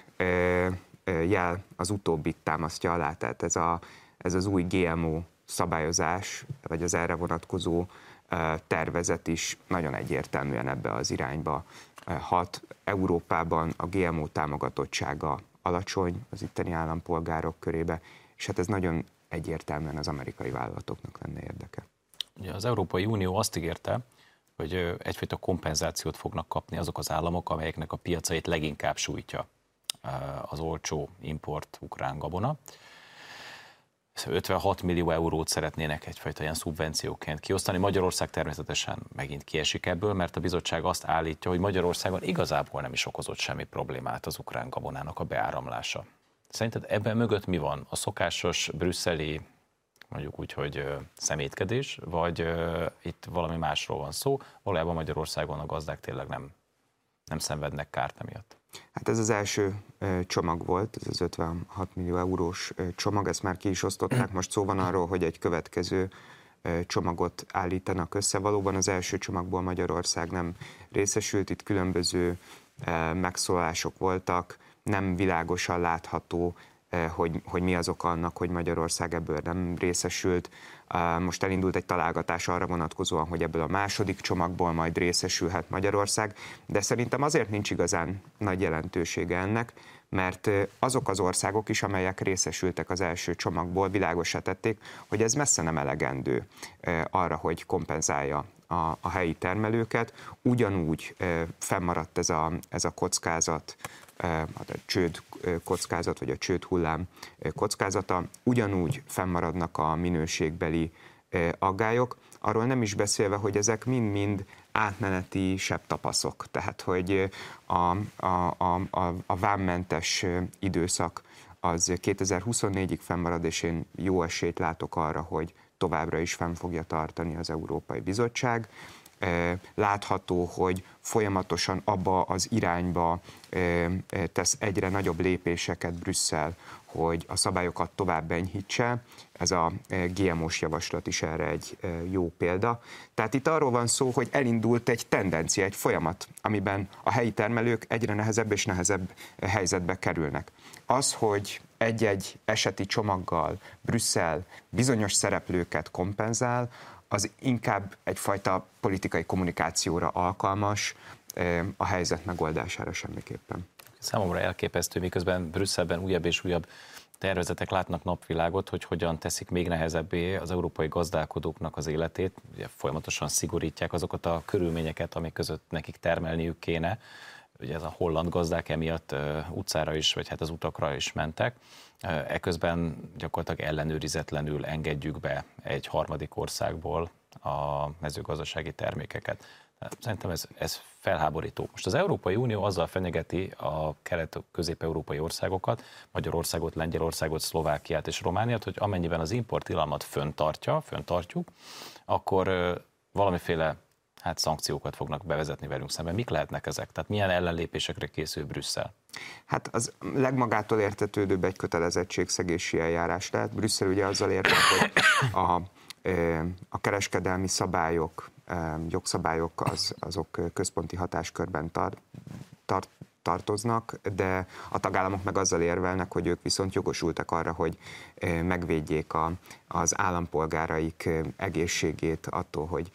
jel az utóbbit támasztja alá, tehát ez a ez az új GMO szabályozás, vagy az erre vonatkozó tervezet is nagyon egyértelműen ebbe az irányba hat. Európában a GMO támogatottsága alacsony az itteni állampolgárok körébe, és hát ez nagyon egyértelműen az amerikai vállalatoknak lenne érdeke. Ugye az Európai Unió azt ígérte, hogy egyfajta kompenzációt fognak kapni azok az államok, amelyeknek a piacait leginkább sújtja az olcsó import ukrán gabona. 56 millió eurót szeretnének egyfajta ilyen szubvencióként kiosztani. Magyarország természetesen megint kiesik ebből, mert a bizottság azt állítja, hogy Magyarországon igazából nem is okozott semmi problémát az ukrán gabonának a beáramlása. Szerinted ebben mögött mi van? A szokásos brüsszeli mondjuk úgy, hogy szemétkedés, vagy itt valami másról van szó? Valójában Magyarországon a gazdák tényleg nem, nem szenvednek kárt emiatt. Hát ez az első csomag volt, ez az 56 millió eurós csomag, ezt már ki is osztották. Most szó van arról, hogy egy következő csomagot állítanak össze. Valóban az első csomagból Magyarország nem részesült, itt különböző megszólások voltak, nem világosan látható, hogy, hogy mi az oka annak, hogy Magyarország ebből nem részesült. Most elindult egy találgatás arra vonatkozóan, hogy ebből a második csomagból majd részesülhet Magyarország, de szerintem azért nincs igazán nagy jelentősége ennek, mert azok az országok is, amelyek részesültek az első csomagból, világosá tették, hogy ez messze nem elegendő arra, hogy kompenzálja a, a helyi termelőket. Ugyanúgy fennmaradt ez a, ez a kockázat, a csőd kockázat, vagy a csőd hullám kockázata, ugyanúgy fennmaradnak a minőségbeli aggályok, arról nem is beszélve, hogy ezek mind-mind átmeneti sebb tapaszok. Tehát, hogy a, a, a, a vámmentes időszak az 2024-ig fennmarad, és én jó esélyt látok arra, hogy továbbra is fenn fogja tartani az Európai Bizottság. Látható, hogy folyamatosan abba az irányba tesz egyre nagyobb lépéseket Brüsszel, hogy a szabályokat tovább enyhítse. Ez a GMO-s javaslat is erre egy jó példa. Tehát itt arról van szó, hogy elindult egy tendencia, egy folyamat, amiben a helyi termelők egyre nehezebb és nehezebb helyzetbe kerülnek. Az, hogy egy-egy eseti csomaggal Brüsszel bizonyos szereplőket kompenzál, az inkább egyfajta politikai kommunikációra alkalmas, a helyzet megoldására semmiképpen. Számomra elképesztő, miközben Brüsszelben újabb és újabb tervezetek látnak napvilágot, hogy hogyan teszik még nehezebbé az európai gazdálkodóknak az életét. Ugye folyamatosan szigorítják azokat a körülményeket, amik között nekik termelniük kéne. Ugye ez a holland gazdák emiatt utcára is, vagy hát az utakra is mentek. Eközben gyakorlatilag ellenőrizetlenül engedjük be egy harmadik országból a mezőgazdasági termékeket. Szerintem ez, ez felháborító. Most az Európai Unió azzal fenyegeti a kelet-közép-európai országokat, Magyarországot, Lengyelországot, Szlovákiát és Romániát, hogy amennyiben az importtilalmat föntartja, föntartjuk, akkor valamiféle hát szankciókat fognak bevezetni velünk szemben. Mik lehetnek ezek? Tehát milyen ellenlépésekre készül Brüsszel? Hát az legmagától értetődőbb egy kötelezettségszegési eljárás lehet. Brüsszel ugye azzal értek, hogy a, a kereskedelmi szabályok jogszabályok az, azok központi hatáskörben tar, tar, tartoznak, de a tagállamok meg azzal érvelnek, hogy ők viszont jogosultak arra, hogy megvédjék a, az állampolgáraik egészségét attól, hogy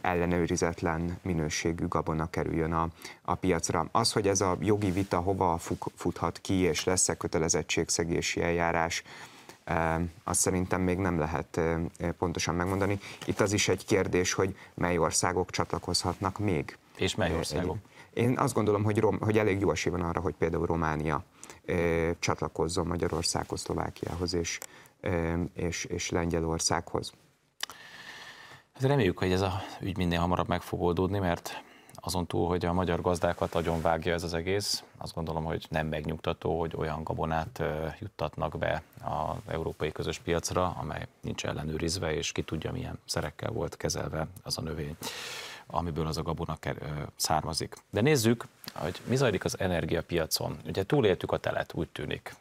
ellenőrizetlen minőségű gabona kerüljön a, a piacra. Az, hogy ez a jogi vita hova futhat ki, és lesz-e kötelezettségszegési eljárás, azt szerintem még nem lehet pontosan megmondani. Itt az is egy kérdés, hogy mely országok csatlakozhatnak még. És mely országok? Én azt gondolom, hogy, Rom, hogy elég jó esély van arra, hogy például Románia csatlakozzon Magyarországhoz, Szlovákiához és, és, és Lengyelországhoz. Hát reméljük, hogy ez a ügy minél hamarabb meg fog oldódni, mert azon túl, hogy a magyar gazdákat agyon vágja ez az egész, azt gondolom, hogy nem megnyugtató, hogy olyan gabonát juttatnak be az európai közös piacra, amely nincs ellenőrizve, és ki tudja, milyen szerekkel volt kezelve az a növény amiből az a gabona származik. De nézzük, hogy mi zajlik az energiapiacon. Ugye túléltük a telet, úgy tűnik.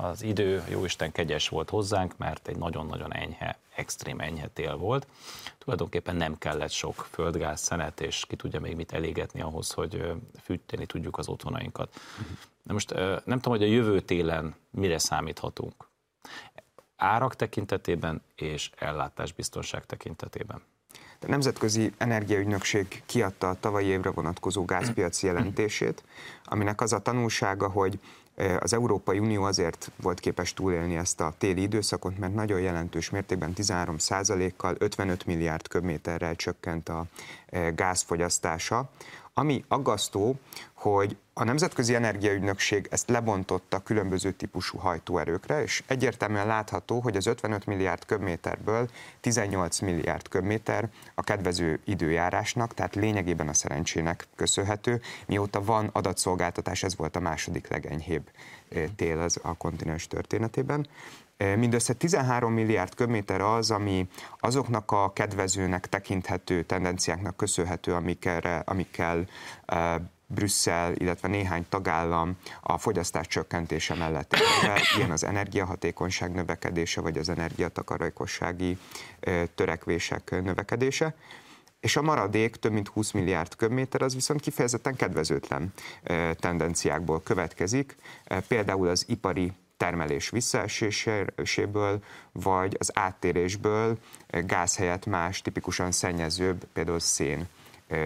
Az idő, jóisten kegyes volt hozzánk, mert egy nagyon-nagyon enyhe, extrém enyhe tél volt. Tulajdonképpen nem kellett sok földgáz, szenet, és ki tudja még mit elégetni ahhoz, hogy fűteni tudjuk az otthonainkat. De most nem tudom, hogy a jövő télen mire számíthatunk. Árak tekintetében és ellátásbiztonság tekintetében. A Nemzetközi Energiaügynökség kiadta a tavalyi évre vonatkozó gázpiaci jelentését, aminek az a tanulsága, hogy az Európai Unió azért volt képes túlélni ezt a téli időszakot, mert nagyon jelentős mértékben 13 kal 55 milliárd köbméterrel csökkent a gázfogyasztása, ami aggasztó, hogy a Nemzetközi Energiaügynökség ezt lebontotta különböző típusú hajtóerőkre, és egyértelműen látható, hogy az 55 milliárd köbméterből 18 milliárd köbméter a kedvező időjárásnak, tehát lényegében a szerencsének köszönhető. Mióta van adatszolgáltatás, ez volt a második legenyhébb eh, tél az a kontinens történetében. Eh, mindössze 13 milliárd köbméter az, ami azoknak a kedvezőnek tekinthető tendenciáknak köszönhető, amikkel, amikkel eh, Brüsszel, illetve néhány tagállam a fogyasztás csökkentése mellett érvel, ilyen az energiahatékonyság növekedése, vagy az energiatakarékossági törekvések növekedése. és a maradék több mint 20 milliárd köbméter az viszont kifejezetten kedvezőtlen tendenciákból következik, például az ipari termelés visszaeséséből, vagy az áttérésből gáz helyett más tipikusan szennyezőbb, például szén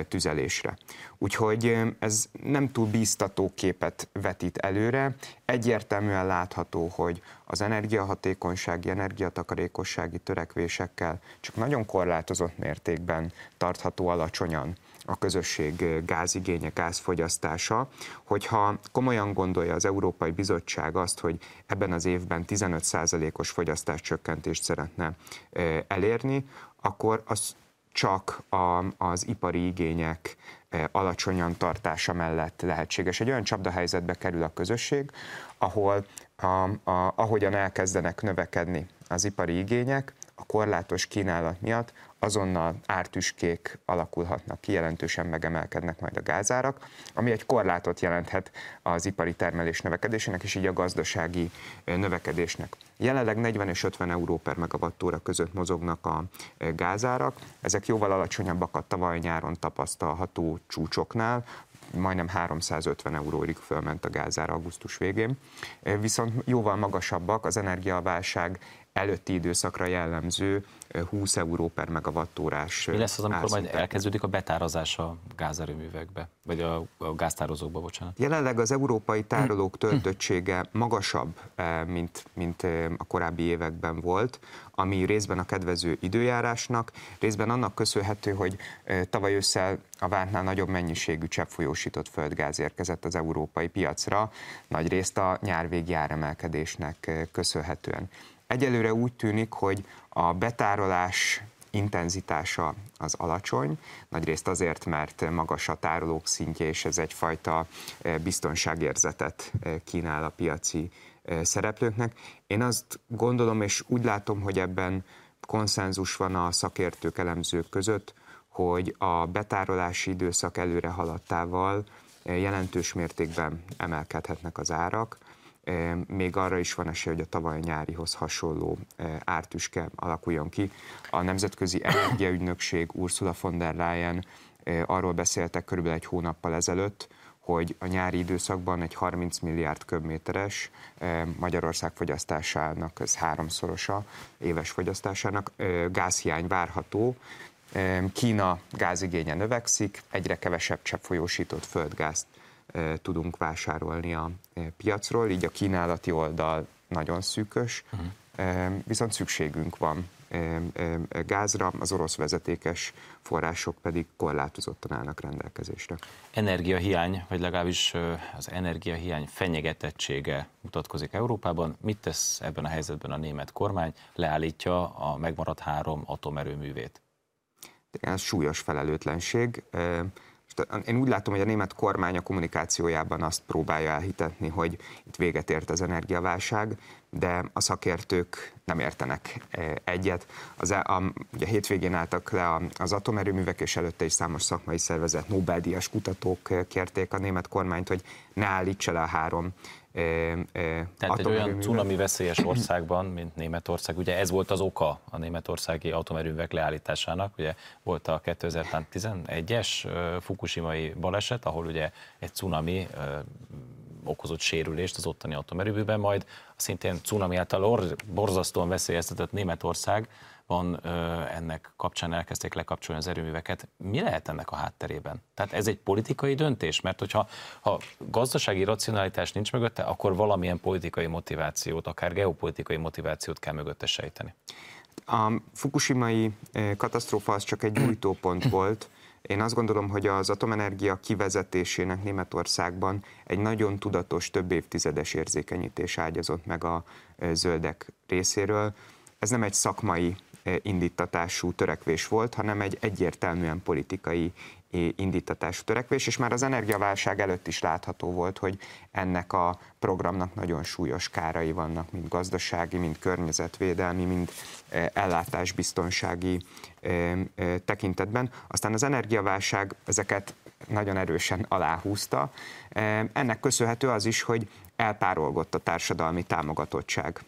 tüzelésre. Úgyhogy ez nem túl bíztató képet vetít előre. Egyértelműen látható, hogy az energiahatékonysági, energiatakarékossági törekvésekkel csak nagyon korlátozott mértékben tartható alacsonyan a közösség gázigénye, gázfogyasztása, hogyha komolyan gondolja az Európai Bizottság azt, hogy ebben az évben 15%-os fogyasztáscsökkentést szeretne elérni, akkor az csak a, az ipari igények e, alacsonyan tartása mellett lehetséges. Egy olyan csapdahelyzetbe kerül a közösség, ahol a, a, ahogyan elkezdenek növekedni az ipari igények, a korlátos kínálat miatt azonnal ártüskék alakulhatnak ki, jelentősen megemelkednek majd a gázárak, ami egy korlátot jelenthet az ipari termelés növekedésének, és így a gazdasági növekedésnek. Jelenleg 40 és 50 euró per megawattóra között mozognak a gázárak, ezek jóval alacsonyabbak a tavaly nyáron tapasztalható csúcsoknál, majdnem 350 euróig fölment a gázár augusztus végén, viszont jóval magasabbak az energiaválság előtti időszakra jellemző 20 euró per megawattórás. Mi lesz az, amikor majd elkezdődik a betározás a gázerőművekbe, vagy a, a gáztározókba, bocsánat? Jelenleg az európai tárolók töltöttsége magasabb, mint, mint a korábbi években volt, ami részben a kedvező időjárásnak, részben annak köszönhető, hogy tavaly ősszel a vártnál nagyobb mennyiségű cseppfolyósított földgáz érkezett az európai piacra, nagy részt a nyárvégi áremelkedésnek köszönhetően. Egyelőre úgy tűnik, hogy a betárolás intenzitása az alacsony, nagyrészt azért, mert magas a tárolók szintje, és ez egyfajta eh, biztonságérzetet eh, kínál a piaci eh, szereplőknek. Én azt gondolom, és úgy látom, hogy ebben konszenzus van a szakértők, elemzők között, hogy a betárolási időszak előre haladtával jelentős mértékben emelkedhetnek az árak, még arra is van esély, hogy a tavaly nyárihoz hasonló ártüske alakuljon ki. A Nemzetközi Energiaügynökség Ursula von der Leyen arról beszéltek körülbelül egy hónappal ezelőtt, hogy a nyári időszakban egy 30 milliárd köbméteres Magyarország fogyasztásának, ez háromszorosa éves fogyasztásának gázhiány várható. Kína gázigénye növekszik, egyre kevesebb cseppfolyósított földgázt tudunk vásárolni a piacról, így a kínálati oldal nagyon szűkös, uh-huh. viszont szükségünk van gázra, az orosz vezetékes források pedig korlátozottan állnak rendelkezésre. Energiahiány, vagy legalábbis az energiahiány fenyegetettsége mutatkozik Európában. Mit tesz ebben a helyzetben a német kormány? Leállítja a megmaradt három atomerőművét. Ez súlyos felelőtlenség. Én úgy látom, hogy a német kormány a kommunikációjában azt próbálja elhitetni, hogy itt véget ért az energiaválság, de a szakértők nem értenek e, egyet. Az, e, a, ugye hétvégén álltak le az atomerőművek, és előtte is számos szakmai szervezet, Nobel-díjas kutatók kérték a német kormányt, hogy ne állítsa le a három tehát egy olyan cunami veszélyes országban, mint Németország, ugye ez volt az oka a németországi atomerőművek leállításának, ugye volt a 2011-es Fukushimai baleset, ahol ugye egy cunami okozott sérülést az ottani atomerőműben, majd szintén cunami által borzasztóan veszélyeztetett Németország van ennek kapcsán elkezdték lekapcsolni az erőműveket. Mi lehet ennek a hátterében? Tehát ez egy politikai döntés, mert hogyha ha gazdasági racionalitás nincs mögötte, akkor valamilyen politikai motivációt, akár geopolitikai motivációt kell mögötte sejteni. A fukushimai katasztrófa az csak egy gyújtópont volt. Én azt gondolom, hogy az atomenergia kivezetésének Németországban egy nagyon tudatos, több évtizedes érzékenyítés ágyazott meg a zöldek részéről. Ez nem egy szakmai indítatású törekvés volt, hanem egy egyértelműen politikai indítatású törekvés, és már az energiaválság előtt is látható volt, hogy ennek a programnak nagyon súlyos kárai vannak, mind gazdasági, mind környezetvédelmi, mind ellátásbiztonsági tekintetben. Aztán az energiaválság ezeket nagyon erősen aláhúzta. Ennek köszönhető az is, hogy elpárolgott a társadalmi támogatottság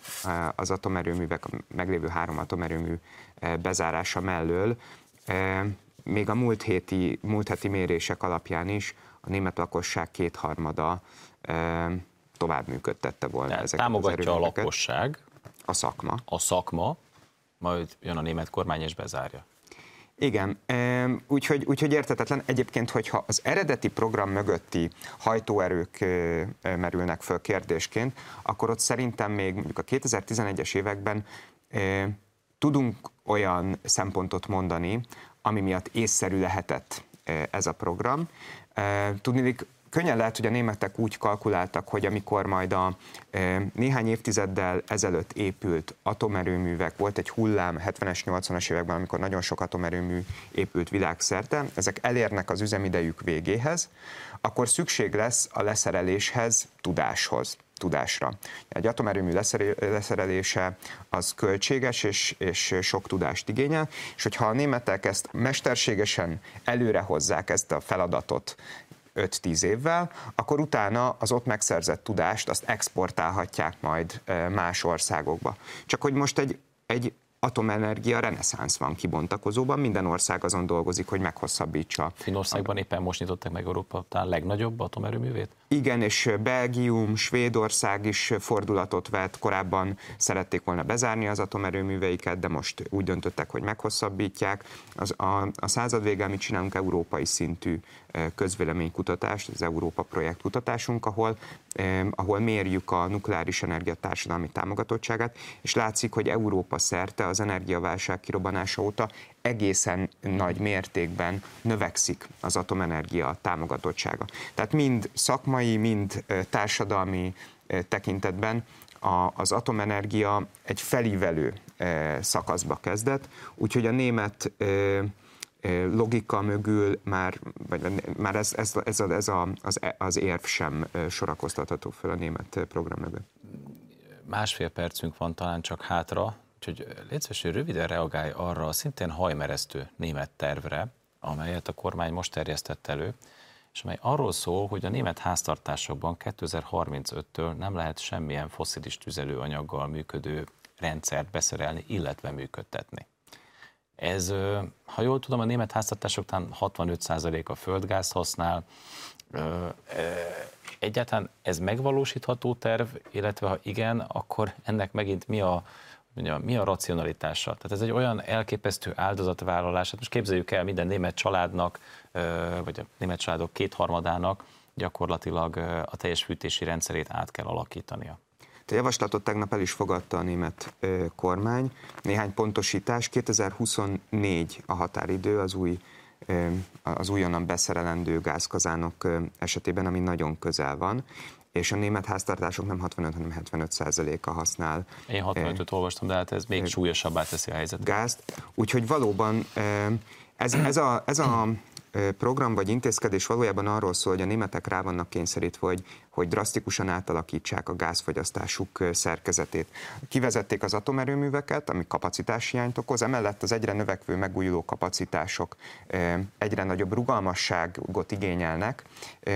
az atomerőművek, meglévő három atomerőmű bezárása mellől. még a múlt, héti, múlt heti mérések alapján is a német lakosság kétharmada tovább működtette volna Tehát ezeket támogatja az a lakosság, a szakma. a szakma, majd jön a német kormány és bezárja. Igen, úgyhogy, úgyhogy értetetlen. Egyébként, hogyha az eredeti program mögötti hajtóerők merülnek föl kérdésként, akkor ott szerintem még mondjuk a 2011-es években tudunk olyan szempontot mondani, ami miatt észszerű lehetett ez a program. Tudni, könnyen lehet, hogy a németek úgy kalkuláltak, hogy amikor majd a e, néhány évtizeddel ezelőtt épült atomerőművek, volt egy hullám 70-es, 80-as években, amikor nagyon sok atomerőmű épült világszerte, ezek elérnek az üzemidejük végéhez, akkor szükség lesz a leszereléshez tudáshoz tudásra. Egy atomerőmű leszerelése az költséges és, és sok tudást igényel, és hogyha a németek ezt mesterségesen előre hozzák ezt a feladatot, 5-10 évvel, akkor utána az ott megszerzett tudást azt exportálhatják majd más országokba. Csak hogy most egy, egy atomenergia reneszánsz van kibontakozóban, minden ország azon dolgozik, hogy meghosszabbítsa. Finországban éppen most nyitották meg Európa talán legnagyobb atomerőművét? Igen, és Belgium, Svédország is fordulatot vett, korábban szerették volna bezárni az atomerőműveiket, de most úgy döntöttek, hogy meghosszabbítják. Az, a, a század végén mit csinálunk európai szintű közvéleménykutatást, az Európa projekt kutatásunk, ahol, eh, ahol mérjük a nukleáris energia társadalmi támogatottságát, és látszik, hogy Európa szerte az energiaválság kirobbanása óta egészen nagy mértékben növekszik az atomenergia támogatottsága. Tehát mind szakmai, mind társadalmi tekintetben az atomenergia egy felívelő szakaszba kezdett, úgyhogy a német logika mögül már, vagy már ez, ez, ez, a, ez a, az, az érv sem sorakoztatható fel a német program mögött. Másfél percünk van talán csak hátra, úgyhogy légy hogy röviden reagálj arra a szintén hajmeresztő német tervre, amelyet a kormány most terjesztett elő, és amely arról szól, hogy a német háztartásokban 2035-től nem lehet semmilyen foszilis tüzelőanyaggal működő rendszert beszerelni, illetve működtetni. Ez, ha jól tudom, a német háztartásoknál 65% a földgáz használ. Egyáltalán ez megvalósítható terv, illetve ha igen, akkor ennek megint mi a, mi a racionalitása? Tehát ez egy olyan elképesztő áldozatvállalás, hát most képzeljük el minden német családnak, vagy a német családok kétharmadának gyakorlatilag a teljes fűtési rendszerét át kell alakítania. A javaslatot tegnap el is fogadta a német kormány. Néhány pontosítás. 2024 a határidő az új az újonnan beszerelendő gázkazánok esetében, ami nagyon közel van, és a német háztartások nem 65, hanem 75 százaléka használ. Én 65-öt olvastam, de hát ez még súlyosabbá teszi a helyzetet. Gázt, úgyhogy valóban ez, ez, a, ez a program vagy intézkedés valójában arról szól, hogy a németek rá vannak kényszerítve, hogy, hogy drasztikusan átalakítsák a gázfogyasztásuk szerkezetét. Kivezették az atomerőműveket, ami kapacitásiányt okoz, emellett az egyre növekvő megújuló kapacitások egyre nagyobb rugalmasságot igényelnek,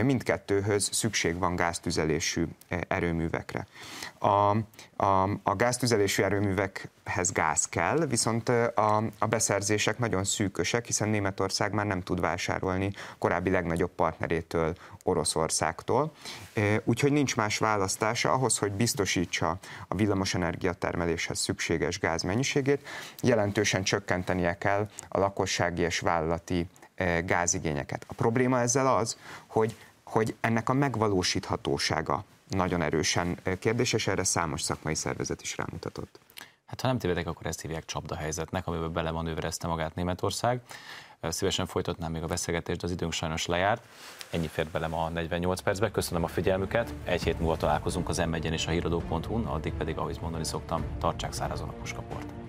mindkettőhöz szükség van gáztüzelésű erőművekre. A, a, a gáztüzelésű erőművekhez gáz kell, viszont a, a beszerzések nagyon szűkösek, hiszen Németország már nem tud vásárolni korábbi legnagyobb partnerétől, Oroszországtól. Úgyhogy nincs más választása ahhoz, hogy biztosítsa a villamosenergia termeléshez szükséges gáz mennyiségét, jelentősen csökkentenie kell a lakossági és vállalati gázigényeket. A probléma ezzel az, hogy, hogy ennek a megvalósíthatósága nagyon erősen kérdéses, erre számos szakmai szervezet is rámutatott. Hát ha nem tévedek, akkor ezt hívják csapdahelyzetnek, amiben belemanőverezte magát Németország. Szívesen folytatnám még a beszélgetést, de az időnk sajnos lejárt. Ennyi fért bele ma a 48 percbe. Köszönöm a figyelmüket. Egy hét múlva találkozunk az m és a híradó.hu-n, addig pedig, ahogy mondani szoktam, tartsák szárazon a puskaport.